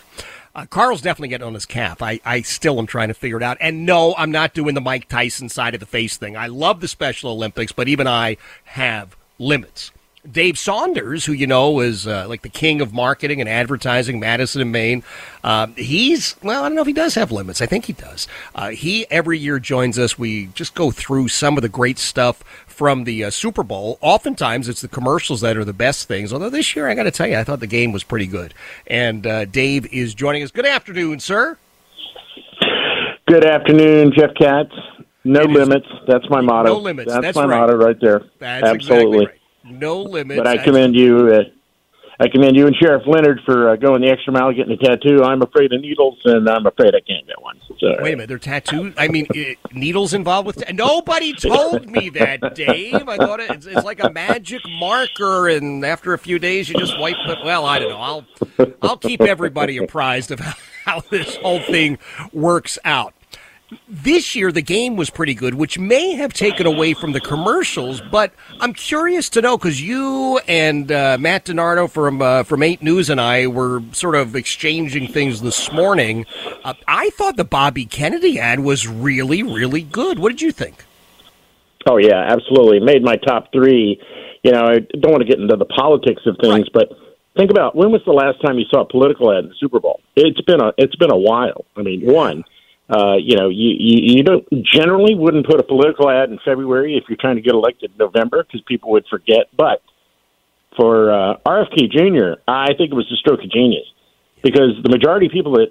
Uh, Carl's definitely getting on his calf. I, I still am trying to figure it out. And no, I'm not doing the Mike Tyson side of the face thing. I love the Special Olympics, but even I have limits. Dave Saunders, who you know is uh, like the king of marketing and advertising, Madison and Main, uh, he's well. I don't know if he does have limits. I think he does. Uh, he every year joins us. We just go through some of the great stuff from the uh, Super Bowl. Oftentimes, it's the commercials that are the best things. Although this year, I got to tell you, I thought the game was pretty good. And uh, Dave is joining us. Good afternoon, sir. Good afternoon, Jeff Katz. No limits. That's my motto. No limits. That's, That's my right. motto right there. That's Absolutely. exactly right. No limits. But I commend you. Uh, I commend you and Sheriff Leonard for uh, going the extra mile, getting a tattoo. I'm afraid of needles, and I'm afraid I can't get one. So, Wait a minute, they're tattooed. I mean, uh, needles involved with. Ta- Nobody told me that, Dave. I thought it's, it's like a magic marker, and after a few days, you just wipe it. Well, I don't know. I'll I'll keep everybody apprised of how, how this whole thing works out. This year, the game was pretty good, which may have taken away from the commercials. But I'm curious to know because you and uh, Matt DiNardo from uh, from Eight News and I were sort of exchanging things this morning. Uh, I thought the Bobby Kennedy ad was really, really good. What did you think? Oh yeah, absolutely. Made my top three. You know, I don't want to get into the politics of things, but think about when was the last time you saw a political ad in the Super Bowl? It's been a it's been a while. I mean, one, uh, you know, you, you you don't generally wouldn't put a political ad in February if you're trying to get elected in November because people would forget. But for uh, RFK Jr., I think it was a stroke of genius because the majority of people that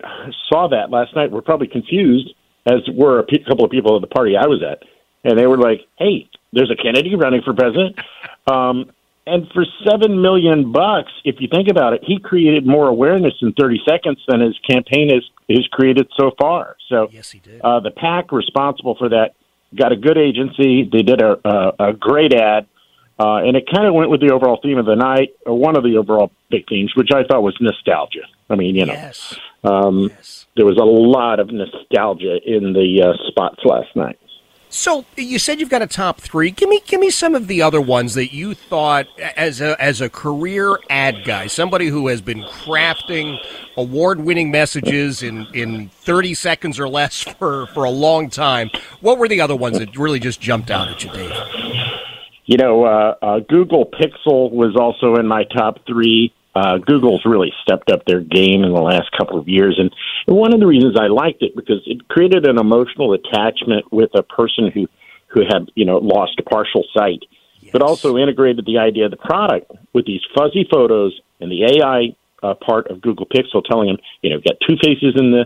saw that last night were probably confused, as were a couple of people at the party I was at, and they were like, "Hey, there's a Kennedy running for president." Um, and for seven million bucks, if you think about it, he created more awareness in 30 seconds than his campaign has has created so far. So, yes, he did. Uh, the PAC responsible for that got a good agency. They did a a, a great ad, uh, and it kind of went with the overall theme of the night, or one of the overall big themes, which I thought was nostalgia. I mean, you know, yes. um, there was a lot of nostalgia in the uh, spots last night. So you said you've got a top three. Give me give me some of the other ones that you thought as a as a career ad guy, somebody who has been crafting award winning messages in, in thirty seconds or less for, for a long time. What were the other ones that really just jumped out at you, Dave? You know, uh, uh, Google Pixel was also in my top three. Uh, Google's really stepped up their game in the last couple of years, and, one of the reasons I liked it because it created an emotional attachment with a person who who had you know lost partial sight, but also integrated the idea of the product with these fuzzy photos and the AI uh, part of Google Pixel telling them you know got two faces in the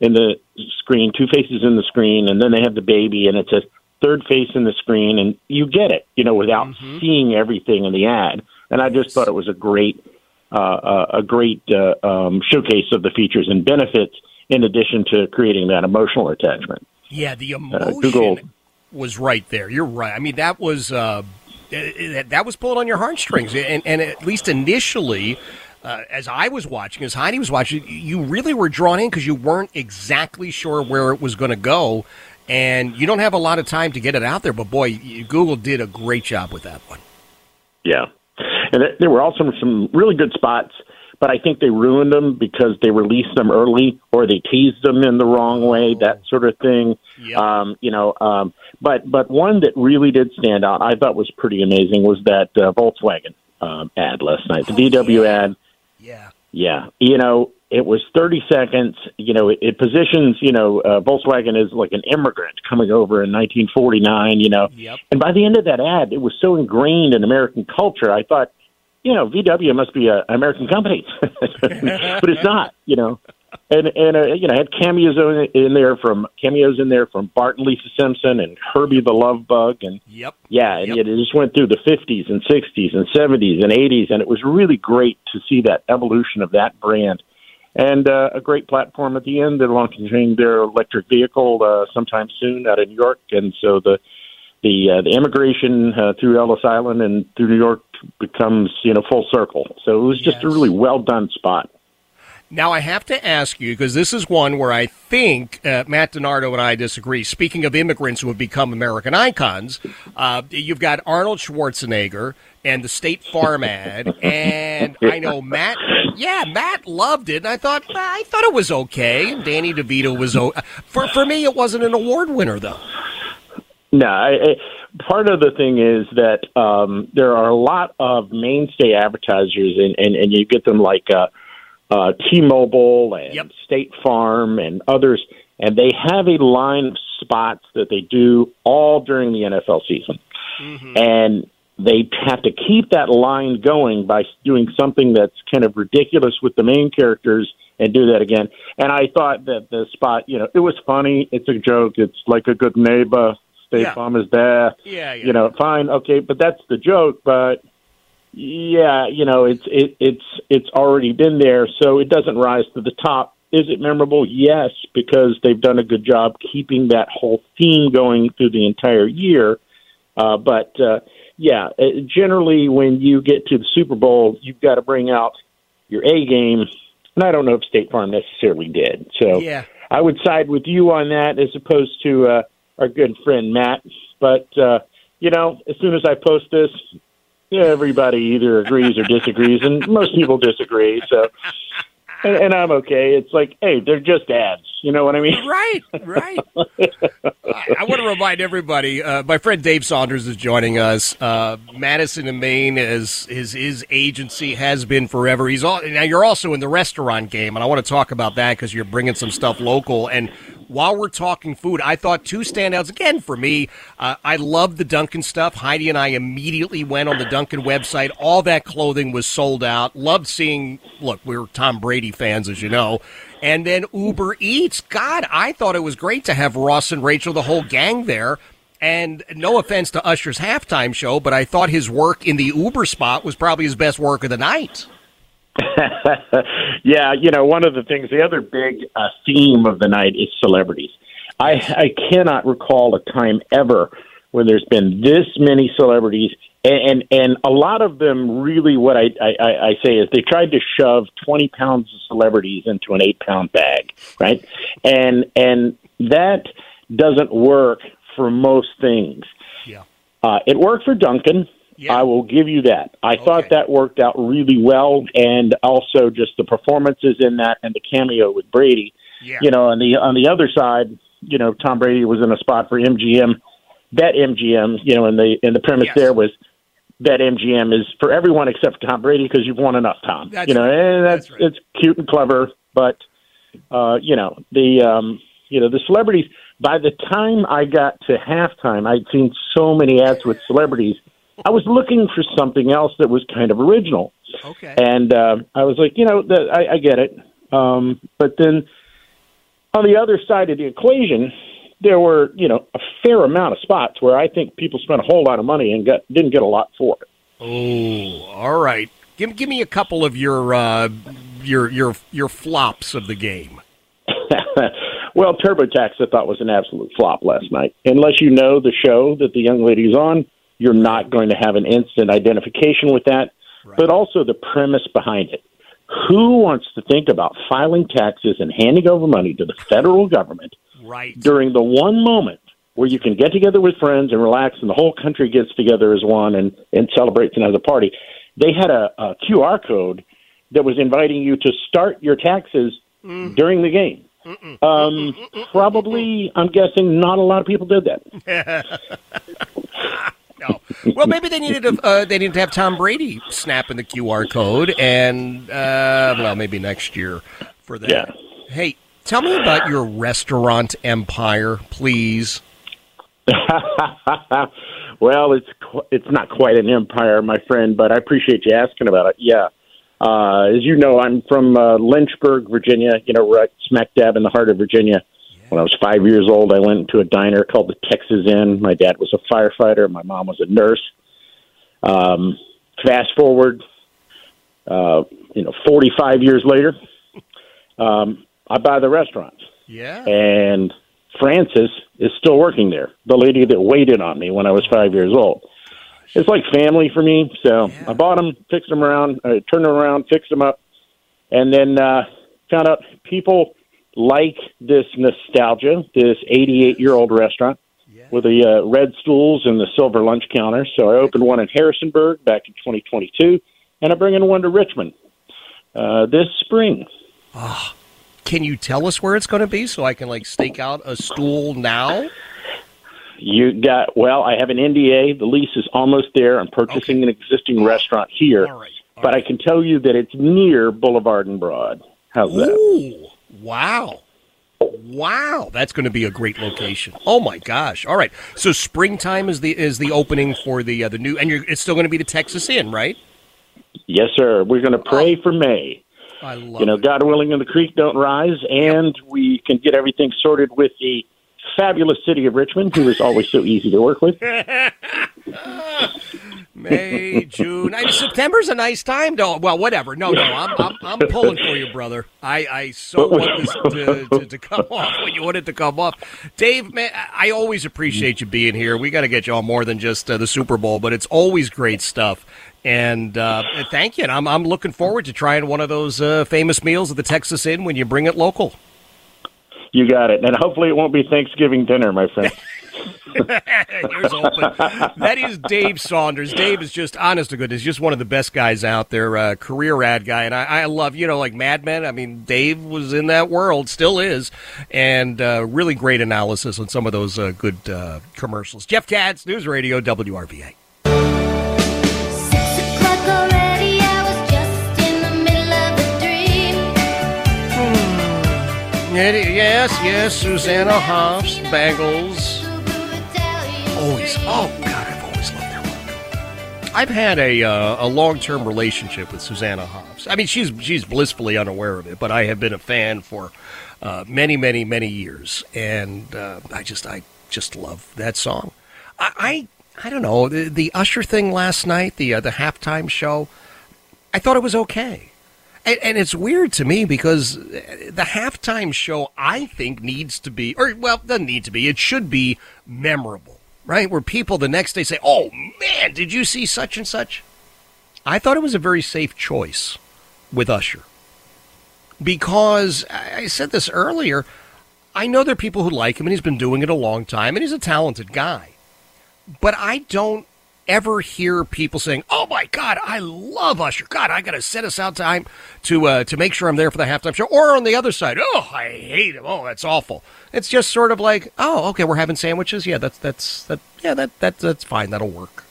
in the screen, two faces in the screen, and then they have the baby, and it's a third face in the screen, and you get it, you know, without seeing everything in the ad. And I just thought it was a great, uh, uh, a great uh, um, showcase of the features and benefits, in addition to creating that emotional attachment. Yeah, the Uh, emotion Google, was right there. You're right. I mean, that was uh, that that was pulled on your heartstrings, and and at least initially. Uh, as I was watching, as Heidi was watching, you really were drawn in because you weren't exactly sure where it was going to go, and you don't have a lot of time to get it out there. But boy, Google did a great job with that one. Yeah, and th- there were also some really good spots, but I think they ruined them because they released them early or they teased them in the wrong way, that sort of thing. Um, you know, um, but but one that really did stand out, I thought was pretty amazing, was that uh, Volkswagen um, ad last night, the VW ad. Yeah. Yeah, you know, it was 30 seconds. You know, it, it positions, you know, uh, Volkswagen is like an immigrant coming over in 1949, you know. Yep. And by the end of that ad, it was so ingrained in American culture, I thought, you know, VW must be an American company, but it's not. You know, and and uh, you know, I had cameos in, in there from cameos in there from Bart and Lisa Simpson and Herbie the Love Bug, and Yep. yeah, and it just went through the 50s and 60s and 70s and 80s, and it was really great to see that evolution of that brand. And uh, a great platform at the end. They're launching their electric vehicle uh, sometime soon out of New York, and so the the uh, the immigration uh, through Ellis Island and through New York becomes you know full circle. So it was just a really well done spot. Now I have to ask you because this is one where I think uh, Matt DiNardo and I disagree. Speaking of immigrants who have become American icons, uh, you've got Arnold Schwarzenegger and the State Farm ad, and I know Matt. Yeah, Matt loved it, and I thought I thought it was okay. Danny DeVito was o- for for me. It wasn't an award winner though. No, I, I, part of the thing is that um, there are a lot of mainstay advertisers, and, and, and you get them like uh, uh, T-Mobile and State Farm and others, and they have a line of spots that they do all during the NFL season, and they have to keep that line going by doing something that's kind of ridiculous with the main characters and do that again. And I thought that the spot, you know, it was funny. It's a joke. It's like a good neighbor. State Yeah. Farm is there. Yeah, yeah. You know, fine, okay, but that's the joke. But yeah, you know, it's it, it's it's already been there, so it doesn't rise to the top. Is it memorable? Yes, because they've done a good job keeping that whole theme going through the entire year. Uh, but uh, yeah, uh, generally when you get to the Super Bowl, you've got to bring out your A game, and I don't know if State Farm necessarily did. So Yeah. I would side with you on that as opposed to uh, our good friend Matt. But uh, you know, as soon as I post this, everybody either agrees or disagrees, and most people disagree. So, and, and I'm okay. It's like, hey, they're just ads. You know what I mean? Right, right. I, I want to remind everybody. Uh, my friend Dave Saunders is joining us. Uh, Madison and Main is his his agency has been forever. He's all now. You're also in the restaurant game, and I want to talk about that because you're bringing some stuff local. And while we're talking food, I thought two standouts again for me. Uh, I love the Dunkin' stuff. Heidi and I immediately went on the Dunkin' website. All that clothing was sold out. Loved seeing. Look, we're Tom Brady fans, as you know. And then Uber Eats. God, I thought it was great to have Ross and Rachel, the whole gang there. And no offense to Usher's halftime show, but I thought his work in the Uber spot was probably his best work of the night. yeah, you know, one of the things, the other big uh, theme of the night is celebrities. I, I cannot recall a time ever when there's been this many celebrities, and and, and a lot of them really, what I, I, I say is they tried to shove 20 pounds of celebrities into an eight pound bag, right? And and that doesn't work for most things. Yeah. Uh, it worked for Dunkin'. I will give you that. I thought that worked out really well, and also just the performances in that and the cameo with Brady. Yeah. You know, on the on the other side, you know, Tom Brady was in a spot for MGM. That MGM, you know, and the and the premise there was that MGM is for everyone except Tom Brady because you've won enough, Tom. That's you know, right. and that's, it's cute and clever, but uh, you know the um, you know the celebrities. By the time I got to halftime, I'd seen so many ads with celebrities. I was looking for something else that was kind of original. Okay. And uh, I was like, you know, the, I, I get it. Um, but then on the other side of the equation, there were, you know, a fair amount of spots where I think people spent a whole lot of money and got didn't get a lot for it. Oh, all right. Give give me a couple of your uh, your your your flops of the game. well, TurboTax I thought was an absolute flop last night. Unless you know the show that the young lady's on, you're not going to have an instant identification with that. But also the premise behind it. Who wants to think about filing taxes and handing over money to the federal government Right. during the one moment where you can get together with friends and relax and the whole country gets together as one and, and celebrates and has a party? They had a, a QR code that was inviting you to start your taxes during the game. Um, probably, I'm guessing not a lot of people did that. no. Well, maybe they needed to, uh, they needed to have Tom Brady snapping the QR code, and uh, well, maybe next year for that. Yeah. Hey, tell me about your restaurant empire, please. well, Well, it's qu- it's not quite an empire, my friend, but I appreciate you asking about it. Yeah. Uh, as you know, I'm from uh, Lynchburg, Virginia, you know, right smack dab in the heart of Virginia. When I was five years old, I went to a diner called the Texas Inn. My dad was a firefighter. My mom was a nurse. Um, fast forward, uh, you know, 45 years later, um, I buy the restaurant. Yeah. And Frances is still working there, the lady that waited on me when I was five years old. It's like family for me. So I bought them, fixed them around, uh, turned them around, fixed them up, and then uh, found out people like this nostalgia, this 88 year old restaurant with the uh, red stools and the silver lunch counter. So I opened one in Harrisonburg back in 2022, and I'm bringing one to Richmond uh, this spring. Ah, can you tell us where it's going to be so I can like stake out a stool now? You got well. I have an NDA. The lease is almost there. I'm purchasing an existing restaurant here, but I can tell you that it's near Boulevard and Broad. How's that? Wow. Wow, that's going to be a great location. Oh my gosh! All right, so springtime is the is the opening for the uh, the new, and you're, it's still going to be the Texas Inn, right? Yes, sir. We're going to pray for May. I love you know, God willing, and the creek don't rise, and we can get everything sorted with the fabulous city of Richmond, who is always so easy to work with. May, June, I, September's a nice time, though. Well, whatever. No, no, I'm I'm, I'm pulling for you, brother. I, I so want this to, to, to come off when you want it to come off. Dave, man, I always appreciate you being here. We got to get you on more than just uh, the Super Bowl, but it's always great stuff. And uh, thank you. And I'm I'm looking forward to trying one of those uh, famous meals at the Texas Inn when you bring it local. You got it, and hopefully it won't be Thanksgiving dinner, my friend. Here's open. That is Dave Saunders. Dave is just, honest to goodness, just one of the best guys out there. Uh, career ad guy, and I, I love, you know, like Mad Men. I mean, Dave was in that world, still is, and uh, really great analysis on some of those uh, good uh, commercials. Jeff Katz, News Radio, WRVA. Yes, yes, Susanna Hoffs, Bangles. Always, oh God, I've always loved their work. I've had a uh, a long term relationship with Susanna Hoffs. I mean, she's she's blissfully unaware of it, but I have been a fan for uh, many, many, many years, and uh, I just I just love that song. I I, I don't know the, the Usher thing last night, the uh, the halftime show. I thought it was okay. And, and, it's weird to me because the halftime show, I think, needs to be, or, well, doesn't need to be, it should be memorable, right? Where people the next day say, oh man, did you see such and such? I thought it was a very safe choice with Usher. Because I said this earlier, I know there are people who like him and he's been doing it a long time and he's a talented guy. But I don't ever hear people saying, "Oh my God, I love Usher. God, I got to set aside time to uh, to make sure I'm there for the halftime show." Or on the other side, "Oh, I hate him. Oh, that's awful." It's just sort of like, "Oh, okay, we're having sandwiches. Yeah, that's that's that. Yeah, that that that's fine. That'll work."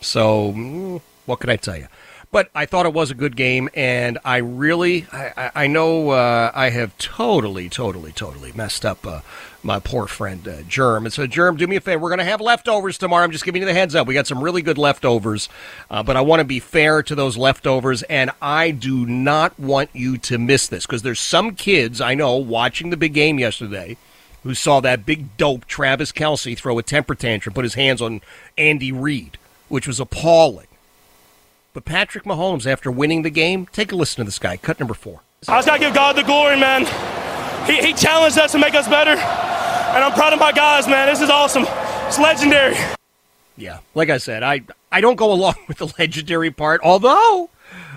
So, mm, what can I tell you? But I thought it was a good game, and I really, I, I know uh, I have totally, totally, totally messed up uh, my poor friend uh, Germ. And so, Germ, do me a favor. We're going to have leftovers tomorrow. I'm just giving you the heads up. We got some really good leftovers, uh, but I want to be fair to those leftovers, and I do not want you to miss this because there's some kids I know watching the big game yesterday who saw that big dope Travis Kelce throw a temper tantrum, put his hands on Andy Reid, which was appalling. But Patrick Mahomes, after winning the game, take a listen to this guy. Cut number four. I just got to give God the glory, man. He, he challenged us to make us better, and I'm proud of my guys, man. This is awesome. It's legendary. Yeah, like I said, I I don't go along with the legendary part, although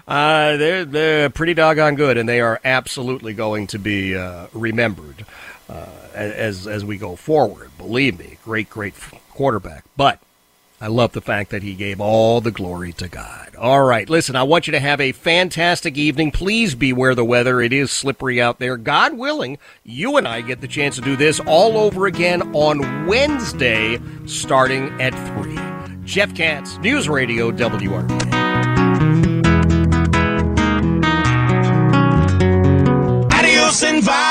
uh, they're they're pretty doggone good, and they are absolutely going to be uh, remembered uh, as as we go forward. Believe me, great great quarterback, but I love the fact that he gave all the glory to God. All right, listen, I want you to have a fantastic evening. Please beware the weather. It is slippery out there. God willing, you and I get the chance to do this all over again on Wednesday, starting at 3. Jeff Katz, News Radio, WRVA. Adios and Dios.